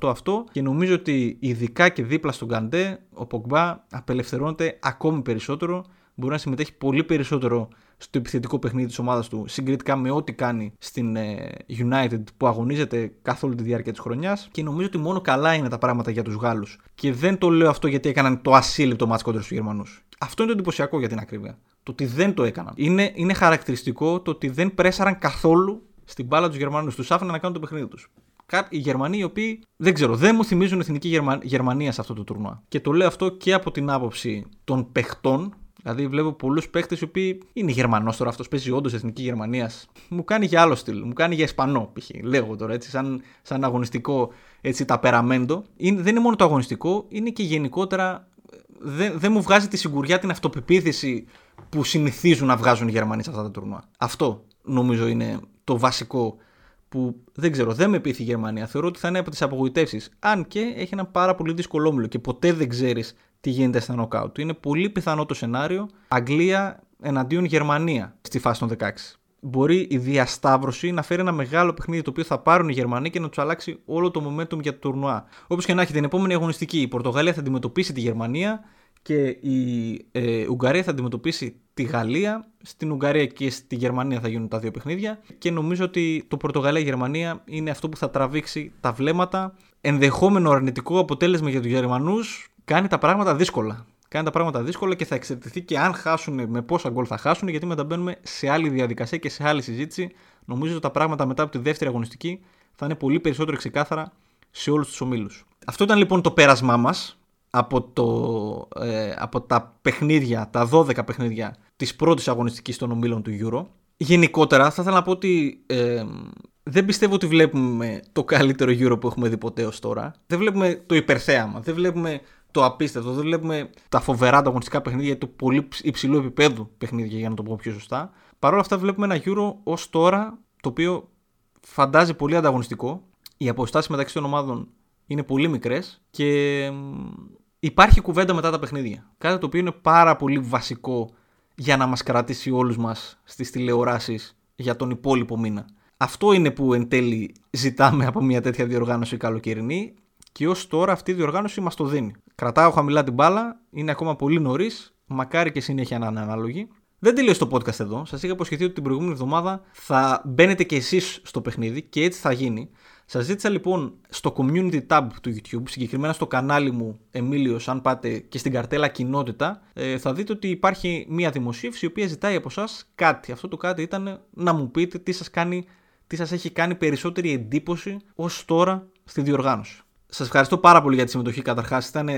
2018 αυτό και νομίζω ότι ειδικά και δίπλα στον Καντέ ο Πογκμπά απελευθερώνεται ακόμη περισσότερο. Μπορεί να συμμετέχει πολύ περισσότερο στο επιθετικό παιχνίδι της ομάδας του συγκριτικά με ό,τι κάνει στην ε, United που αγωνίζεται καθ' όλη τη διάρκεια της χρονιάς και νομίζω ότι μόνο καλά είναι τα πράγματα για τους Γάλλους και δεν το λέω αυτό γιατί έκαναν το ασύλληπτο μάτς κόντρα στους Γερμανούς. Αυτό είναι το εντυπωσιακό για την ακρίβεια. Το ότι δεν το έκαναν. Είναι, είναι χαρακτηριστικό το ότι δεν πρέσαραν καθόλου στην μπάλα τους Γερμανούς. Τους άφηναν να κάνουν το παιχνίδι τους. Οι Γερμανοί οι οποίοι δεν ξέρω, δεν μου θυμίζουν εθνική Γερμα... Γερμανία σε αυτό το τουρνουά. Και το λέω αυτό και από την άποψη των παιχτών. Δηλαδή, βλέπω πολλούς παίχτες οι οποίοι είναι Γερμανός τώρα, αυτός παίζει όντως εθνική Γερμανίας. Μου κάνει για άλλο στυλ, μου κάνει για Ισπανό π.χ. Λέγω τώρα έτσι, σαν, σαν αγωνιστικό έτσι, ταπεραμέντο. Είναι, δεν είναι μόνο το αγωνιστικό, είναι και γενικότερα δεν, δεν μου βγάζει τη σιγουριά την αυτοπεποίθηση που συνηθίζουν να βγάζουν οι Γερμανοί σε αυτά τα τουρνουά. Αυτό νομίζω είναι το βασικό που δεν ξέρω, δεν με πείθει η Γερμανία. Θεωρώ ότι θα είναι από τις απογοητεύσεις. Αν και έχει ένα πάρα πολύ δύσκολο όμιλο και ποτέ δεν ξέρεις τι γίνεται στα νοκάουτ. Είναι πολύ πιθανό το σενάριο Αγγλία εναντίον Γερμανία στη φάση των 16 μπορεί η διασταύρωση να φέρει ένα μεγάλο παιχνίδι το οποίο θα πάρουν οι Γερμανοί και να τους αλλάξει όλο το momentum για το τουρνουά. Όπως και να έχει την επόμενη αγωνιστική, η Πορτογαλία θα αντιμετωπίσει τη Γερμανία και η ε, Ουγγαρία θα αντιμετωπίσει τη Γαλλία. Στην Ουγγαρία και στη Γερμανία θα γίνουν τα δύο παιχνίδια. Και νομίζω ότι το Πορτογαλία-Γερμανία είναι αυτό που θα τραβήξει τα βλέμματα. Ενδεχόμενο αρνητικό αποτέλεσμα για τους Γερμανούς κάνει τα πράγματα δύσκολα κάνει τα πράγματα δύσκολα και θα εξαρτηθεί και αν χάσουν με πόσα γκολ θα χάσουν, γιατί μεταμπαίνουμε σε άλλη διαδικασία και σε άλλη συζήτηση. Νομίζω ότι τα πράγματα μετά από τη δεύτερη αγωνιστική θα είναι πολύ περισσότερο ξεκάθαρα σε όλους τους ομίλους. Αυτό ήταν λοιπόν το πέρασμά μας από, ε, από τα παιχνίδια, τα 12 παιχνίδια της πρώτης αγωνιστικής των ομίλων του Euro. Γενικότερα θα ήθελα να πω ότι ε, δεν πιστεύω ότι βλέπουμε το καλύτερο Euro που έχουμε δει ποτέ ως τώρα. Δεν βλέπουμε το υπερθέαμα, δεν βλέπουμε το απίστευτο. Δεν βλέπουμε τα φοβερά ανταγωνιστικά παιχνίδια, το πολύ υψηλό επίπεδο παιχνίδια, για να το πω πιο σωστά. Παρ' όλα αυτά, βλέπουμε ένα Euro ως τώρα το οποίο φαντάζει πολύ ανταγωνιστικό. Οι αποστάσεις μεταξύ των ομάδων είναι πολύ μικρές και υπάρχει κουβέντα μετά τα παιχνίδια. Κάτι το οποίο είναι πάρα πολύ βασικό για να μας κρατήσει όλους μας στις τηλεοράσεις για τον υπόλοιπο μήνα. Αυτό είναι που εν τέλει ζητάμε από μια τέτοια διοργάνωση καλοκαιρινή και ως τώρα αυτή η διοργάνωση μας το δίνει. Κρατάω χαμηλά την μπάλα, είναι ακόμα πολύ νωρίς, μακάρι και συνέχεια να είναι ανάλογη. Δεν τελείωσε το podcast εδώ. Σας είχα υποσχεθεί ότι την προηγούμενη εβδομάδα θα μπαίνετε και εσείς στο παιχνίδι και έτσι θα γίνει. Σας ζήτησα λοιπόν στο community tab του YouTube, συγκεκριμένα στο κανάλι μου Εμίλιο, αν πάτε και στην καρτέλα κοινότητα, ε, θα δείτε ότι υπάρχει μία δημοσίευση η οποία ζητάει από εσά κάτι. Αυτό το κάτι ήταν να μου πείτε τι σας κάνει, τι σας έχει κάνει περισσότερη εντύπωση ως τώρα στη διοργάνωση. Σας ευχαριστώ πάρα πολύ για τη συμμετοχή. Καταρχάς, ήταν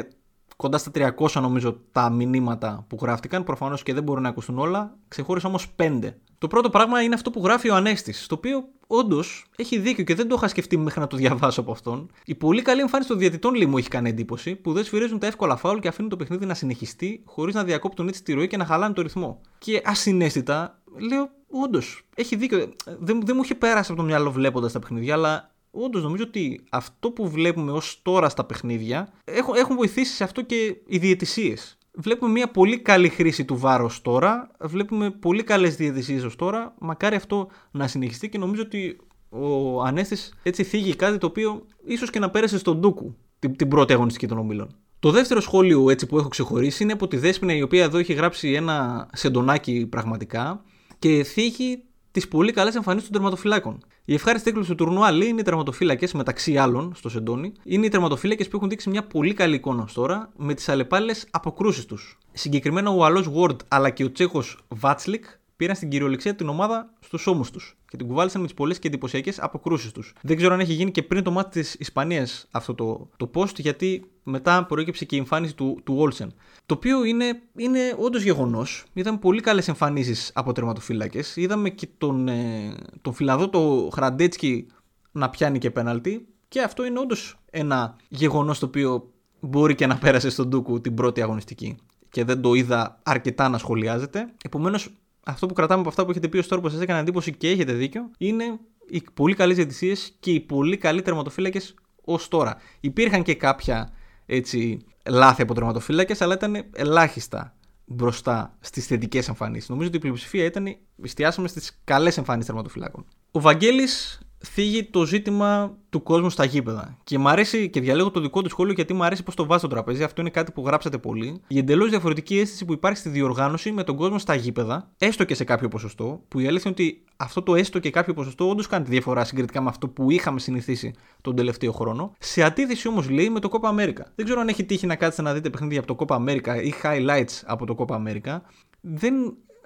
κοντά στα 300 νομίζω τα μηνύματα που γράφτηκαν. Προφανώς και δεν μπορούν να ακουστούν όλα. Ξεχώρισα όμως 5. Το πρώτο πράγμα είναι αυτό που γράφει ο Ανέστης, το οποίο όντως έχει δίκιο και δεν το είχα σκεφτεί μέχρι να το διαβάσω από αυτόν. Η πολύ καλή εμφάνιση των διαιτητών λίγο μου έχει κάνει εντύπωση που δεν σφυρίζουν τα εύκολα φάουλ και αφήνουν το παιχνίδι να συνεχιστεί χωρίς να διακόπτουν έτσι τη ροή και να χαλάνε το ρυθμό. Και ασυναίσθητα λέω, όντως, έχει δίκιο. Δεν, δεν μου είχε πέρασει από το μυαλό βλέποντας τα παιχνίδια, αλλά όντως νομίζω ότι αυτό που βλέπουμε ως τώρα στα παιχνίδια έχουν, έχουν βοηθήσει σε αυτό και οι διαιτησίες. Βλέπουμε μια πολύ καλή χρήση του βάρου τώρα. Βλέπουμε πολύ καλές διαιτησίες ως τώρα. Μακάρι αυτό να συνεχιστεί και νομίζω ότι ο Ανέστης έτσι θίγει κάτι το οποίο ίσως και να πέρασε στον Ντούκου την, την πρώτη αγωνιστική των ομίλων. Το δεύτερο σχόλιο έτσι που έχω ξεχωρίσει είναι από τη Δέσποινα η οποία εδώ έχει γράψει ένα σεντονάκι πραγματικά και θίγει τις πολύ καλές εμφανίσεις των τερματοφυλάκων. Η ευχάριστη έκπληξη του τουρνουά λέει είναι οι τερματοφύλακες, μεταξύ άλλων στο Σεντόνι, είναι οι τερματοφύλακες που έχουν δείξει μια πολύ καλή εικόνα ως τώρα με τις αλλεπάλληλες αποκρούσεις τους. Συγκεκριμένα ο Αλό Ward αλλά και ο Τσέχος Βάτσλικ πήραν στην κυριολεξία την ομάδα στους ώμους τους και την κουβάλισαν με τις πολλές και εντυπωσιακές αποκρούσεις τους. Δεν ξέρω αν έχει γίνει και πριν το μάτι της Ισπανίας αυτό το, το post, γιατί μετά προέκυψε και η εμφάνιση του, του Όλσεν. Το οποίο είναι, είναι όντως γεγονός. Είδαμε πολύ καλές εμφανίσεις από τερματοφύλακες. Είδαμε και τον, ε, τον φιλαδό το Χραντέτσκι να πιάνει και πέναλτι. Και αυτό είναι όντως ένα γεγονός το οποίο μπορεί και να πέρασε στον Ντούκου την πρώτη αγωνιστική. Και δεν το είδα αρκετά να σχολιάζεται. Επομένως, αυτό που κρατάμε από αυτά που έχετε πει ως τώρα που σας έκανε εντύπωση και έχετε δίκιο είναι οι πολύ καλές διαιτησίες και οι πολύ καλοί τερματοφύλακες ως τώρα. Υπήρχαν και κάποια έτσι, λάθη από τερματοφύλακες, αλλά ήταν ελάχιστα μπροστά στις θετικές εμφανίσεις. Νομίζω ότι η πλειοψηφία ήταν εστιάσαμε στις καλές εμφανίσεις τερματοφυλάκων. Ο Βαγγέλης θίγει το ζήτημα του κόσμου στα γήπεδα. Και μου αρέσει και διαλέγω το δικό του σχόλιο γιατί μου αρέσει πώς το βάζει στο τραπέζι. Αυτό είναι κάτι που γράψατε πολύ. Η εντελώς διαφορετική αίσθηση που υπάρχει στη διοργάνωση με τον κόσμο στα γήπεδα, έστω και σε κάποιο ποσοστό, που η αλήθεια είναι ότι αυτό το έστω και κάποιο ποσοστό όντως κάνει τη διαφορά συγκριτικά με αυτό που είχαμε συνηθίσει τον τελευταίο χρόνο. Σε αντίθεση όμως λέει με το Copa America. Δεν ξέρω αν έχει τύχει να κάτσετε να δείτε παιχνίδια από το Copa America ή highlights από το Copa America. Δεν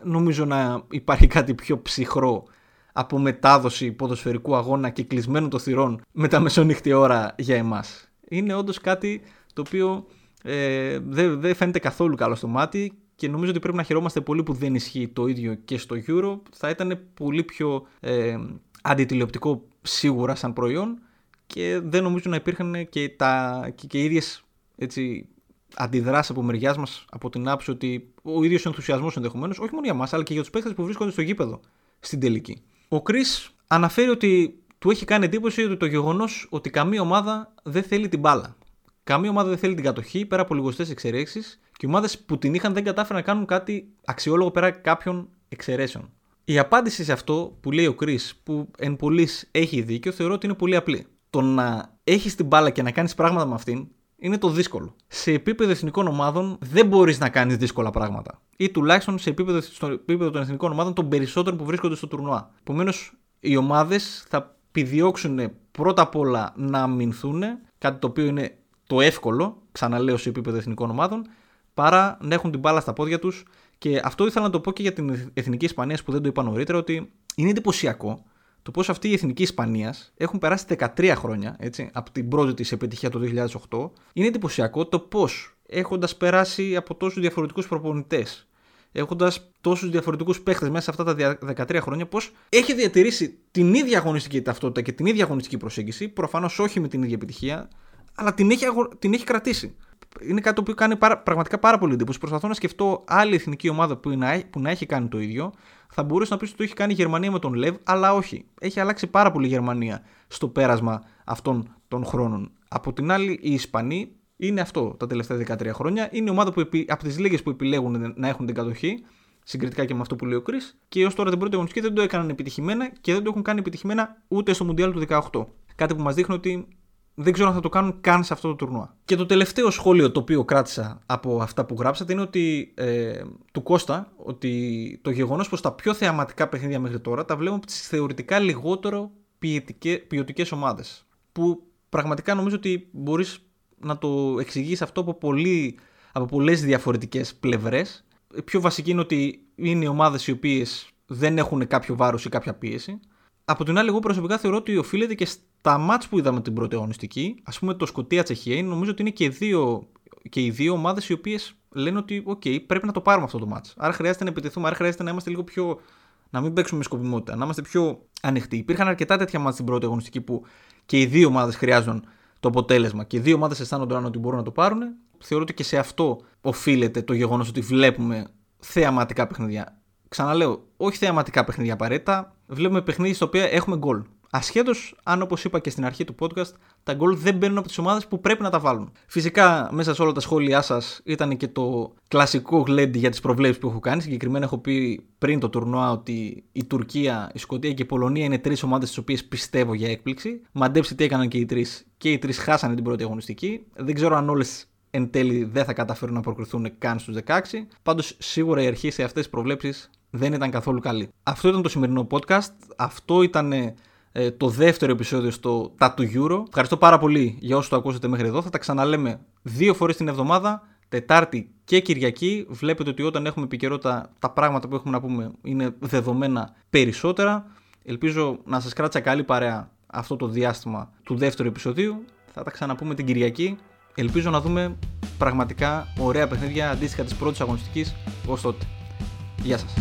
νομίζω να υπάρχει κάτι πιο ψυχρό από μετάδοση ποδοσφαιρικού αγώνα και κλεισμένο των θυρών με τα μεσονύχτη ώρα για εμάς. Είναι όντως κάτι το οποίο ε, δεν δε φαίνεται καθόλου καλό στο μάτι και νομίζω ότι πρέπει να χαιρόμαστε πολύ που δεν ισχύει το ίδιο και στο Euro. Θα ήταν πολύ πιο ε, αντιτηλεοπτικό σίγουρα σαν προϊόν και δεν νομίζω να υπήρχαν και, τα, και, και οι ίδιες έτσι, αντιδράσεις από μεριάς μας από την άποψη ότι ο ίδιος ενθουσιασμός ενδεχομένως, όχι μόνο για μας, αλλά και για τους παίχτε που βρίσκονται στο γήπεδο στην τελική. Ο Κρι αναφέρει ότι του έχει κάνει εντύπωση ότι το γεγονός ότι καμία ομάδα δεν θέλει την μπάλα. Καμία ομάδα δεν θέλει την κατοχή πέρα από λιγοστές εξαιρέσεις και οι ομάδες που την είχαν δεν κατάφεραν να κάνουν κάτι αξιόλογο πέρα κάποιων εξαιρέσεων. Η απάντηση σε αυτό που λέει ο Κρι, που εν πωλή έχει δίκιο, θεωρώ ότι είναι πολύ απλή. Το να έχεις την μπάλα και να κάνεις πράγματα με αυτήν είναι το δύσκολο. Σε επίπεδο εθνικών ομάδων δεν μπορείς να κάνεις δύσκολα πράγματα. Ή τουλάχιστον σε επίπεδο, στο επίπεδο των εθνικών ομάδων των περισσότερων που βρίσκονται στο τουρνουά. Επομένως, οι ομάδες θα επιδιώξουν πρώτα απ' όλα να αμυνθούν, κάτι το οποίο είναι το εύκολο, ξαναλέω σε επίπεδο εθνικών ομάδων, παρά να έχουν την μπάλα στα πόδια τους. Και αυτό ήθελα να το πω και για την εθνική Ισπανία που δεν το είπα νωρίτερα, ότι είναι εντυπωσιακό το πώς αυτή η εθνική Ισπανίας έχουν περάσει 13 χρόνια έτσι, από την πρώτη της επιτυχία το 2008. Είναι εντυπωσιακό το πώς έχοντας περάσει από τόσους διαφορετικούς προπονητές, έχοντας τόσους διαφορετικούς παίχτες μέσα σε αυτά τα 13 χρόνια, πώς έχει διατηρήσει την ίδια αγωνιστική ταυτότητα και την ίδια αγωνιστική προσέγγιση. Προφανώς όχι με την ίδια επιτυχία, αλλά την έχει, την έχει κρατήσει. Είναι κάτι που κάνει πραγματικά πάρα πολύ εντύπωση. Προσπαθώ να σκεφτώ άλλη εθνική ομάδα που να, που να έχει κάνει το ίδιο θα μπορούσε να πεις ότι το έχει κάνει η Γερμανία με τον Λεβ, αλλά όχι. Έχει αλλάξει πάρα πολύ η Γερμανία στο πέρασμα αυτών των χρόνων. Από την άλλη, οι Ισπανοί είναι αυτό τα τελευταία 13 χρόνια. Είναι η ομάδα που, από τις λίγες που επιλέγουν να έχουν την κατοχή συγκριτικά και με αυτό που λέει ο Κρι. Και έως τώρα την πρώτη αγωνιστική δεν το έκαναν επιτυχημένα και δεν το έχουν κάνει επιτυχημένα ούτε στο Μουντιάλ του 18. Κάτι που μας δείχνει ότι δεν ξέρω αν θα το κάνουν καν σε αυτό το τουρνουά. Και το τελευταίο σχόλιο το οποίο κράτησα από αυτά που γράψατε είναι ότι ε, του Κώστα ότι το γεγονός πως τα πιο θεαματικά παιχνίδια μέχρι τώρα τα βλέπουμε από τις θεωρητικά λιγότερο ποιοτικές ομάδες. Που πραγματικά νομίζω ότι μπορείς να το εξηγήσει αυτό από, πολύ, από πολλές διαφορετικές πλευρές. Πιο βασική είναι ότι είναι οι ομάδες οι οποίες δεν έχουν κάποιο βάρος ή κάποια πίεση. Από την άλλη, εγώ προσωπικά θεωρώ ότι οφείλεται και στα μάτς που είδαμε την πρώτη αγωνιστική. Α πούμε, το Σκοτία-Τσεχία, νομίζω ότι είναι και, δύο, και οι δύο ομάδες οι οποίες λένε ότι, OK, πρέπει να το πάρουμε αυτό το μάτς. Άρα χρειάζεται να επιτεθούμε, άρα χρειάζεται να είμαστε λίγο πιο. να μην παίξουμε με σκοπιμότητα, να είμαστε πιο ανοιχτοί. Υπήρχαν αρκετά τέτοια μάτς στην πρώτη αγωνιστική που και οι δύο ομάδες χρειάζονται το αποτέλεσμα και οι δύο ομάδες αισθάνονται ότι μπορούν να το πάρουν. Θεωρώ ότι και σε αυτό οφείλεται το γεγονός ότι βλέπουμε θεαματικά παιχνίδια. Ξαναλέω, όχι θεαματικά παιχνίδια απαραίτητα. Βλέπουμε παιχνίδια στα οποία έχουμε γκολ. Ασχέτως αν, όπως είπα και στην αρχή του podcast, τα γκολ δεν μπαίνουν από τις ομάδες που πρέπει να τα βάλουν. Φυσικά, μέσα σε όλα τα σχόλιά σας ήταν και το κλασικό γλέντι για τις προβλέψεις που έχω κάνει. Συγκεκριμένα, έχω πει πριν το τουρνουά ότι η Τουρκία, η Σκωτία και η Πολωνία είναι τρεις ομάδες τις οποίες πιστεύω για έκπληξη. Μαντέψτε τι έκαναν και οι τρεις. Και οι τρεις χάσανε την πρώτη αγωνιστική. Δεν ξέρω αν όλες εν τέλει δεν θα καταφέρουν να προκριθούν καν στους 16. Πάντως, σίγουρα η αρχή σε αυτές τις προβλέψεις δεν ήταν καθόλου καλή. Αυτό ήταν το σημερινό podcast. Αυτό ήταν ε, το δεύτερο επεισόδιο στο Tattoo Euro. Ευχαριστώ πάρα πολύ για όσους το ακούσατε μέχρι εδώ. Θα τα ξαναλέμε δύο φορές την εβδομάδα, Τετάρτη και Κυριακή. Βλέπετε ότι όταν έχουμε επικαιρότητα τα πράγματα που έχουμε να πούμε είναι δεδομένα περισσότερα. Ελπίζω να σας κράτησα καλή παρέα αυτό το διάστημα του δεύτερου επεισοδίου. Θα τα ξαναπούμε την Κυριακή. Ελπίζω να δούμε πραγματικά ωραία παιχνίδια αντίστοιχα της πρώτης αγωνιστικής ως τότε. Γεια σας.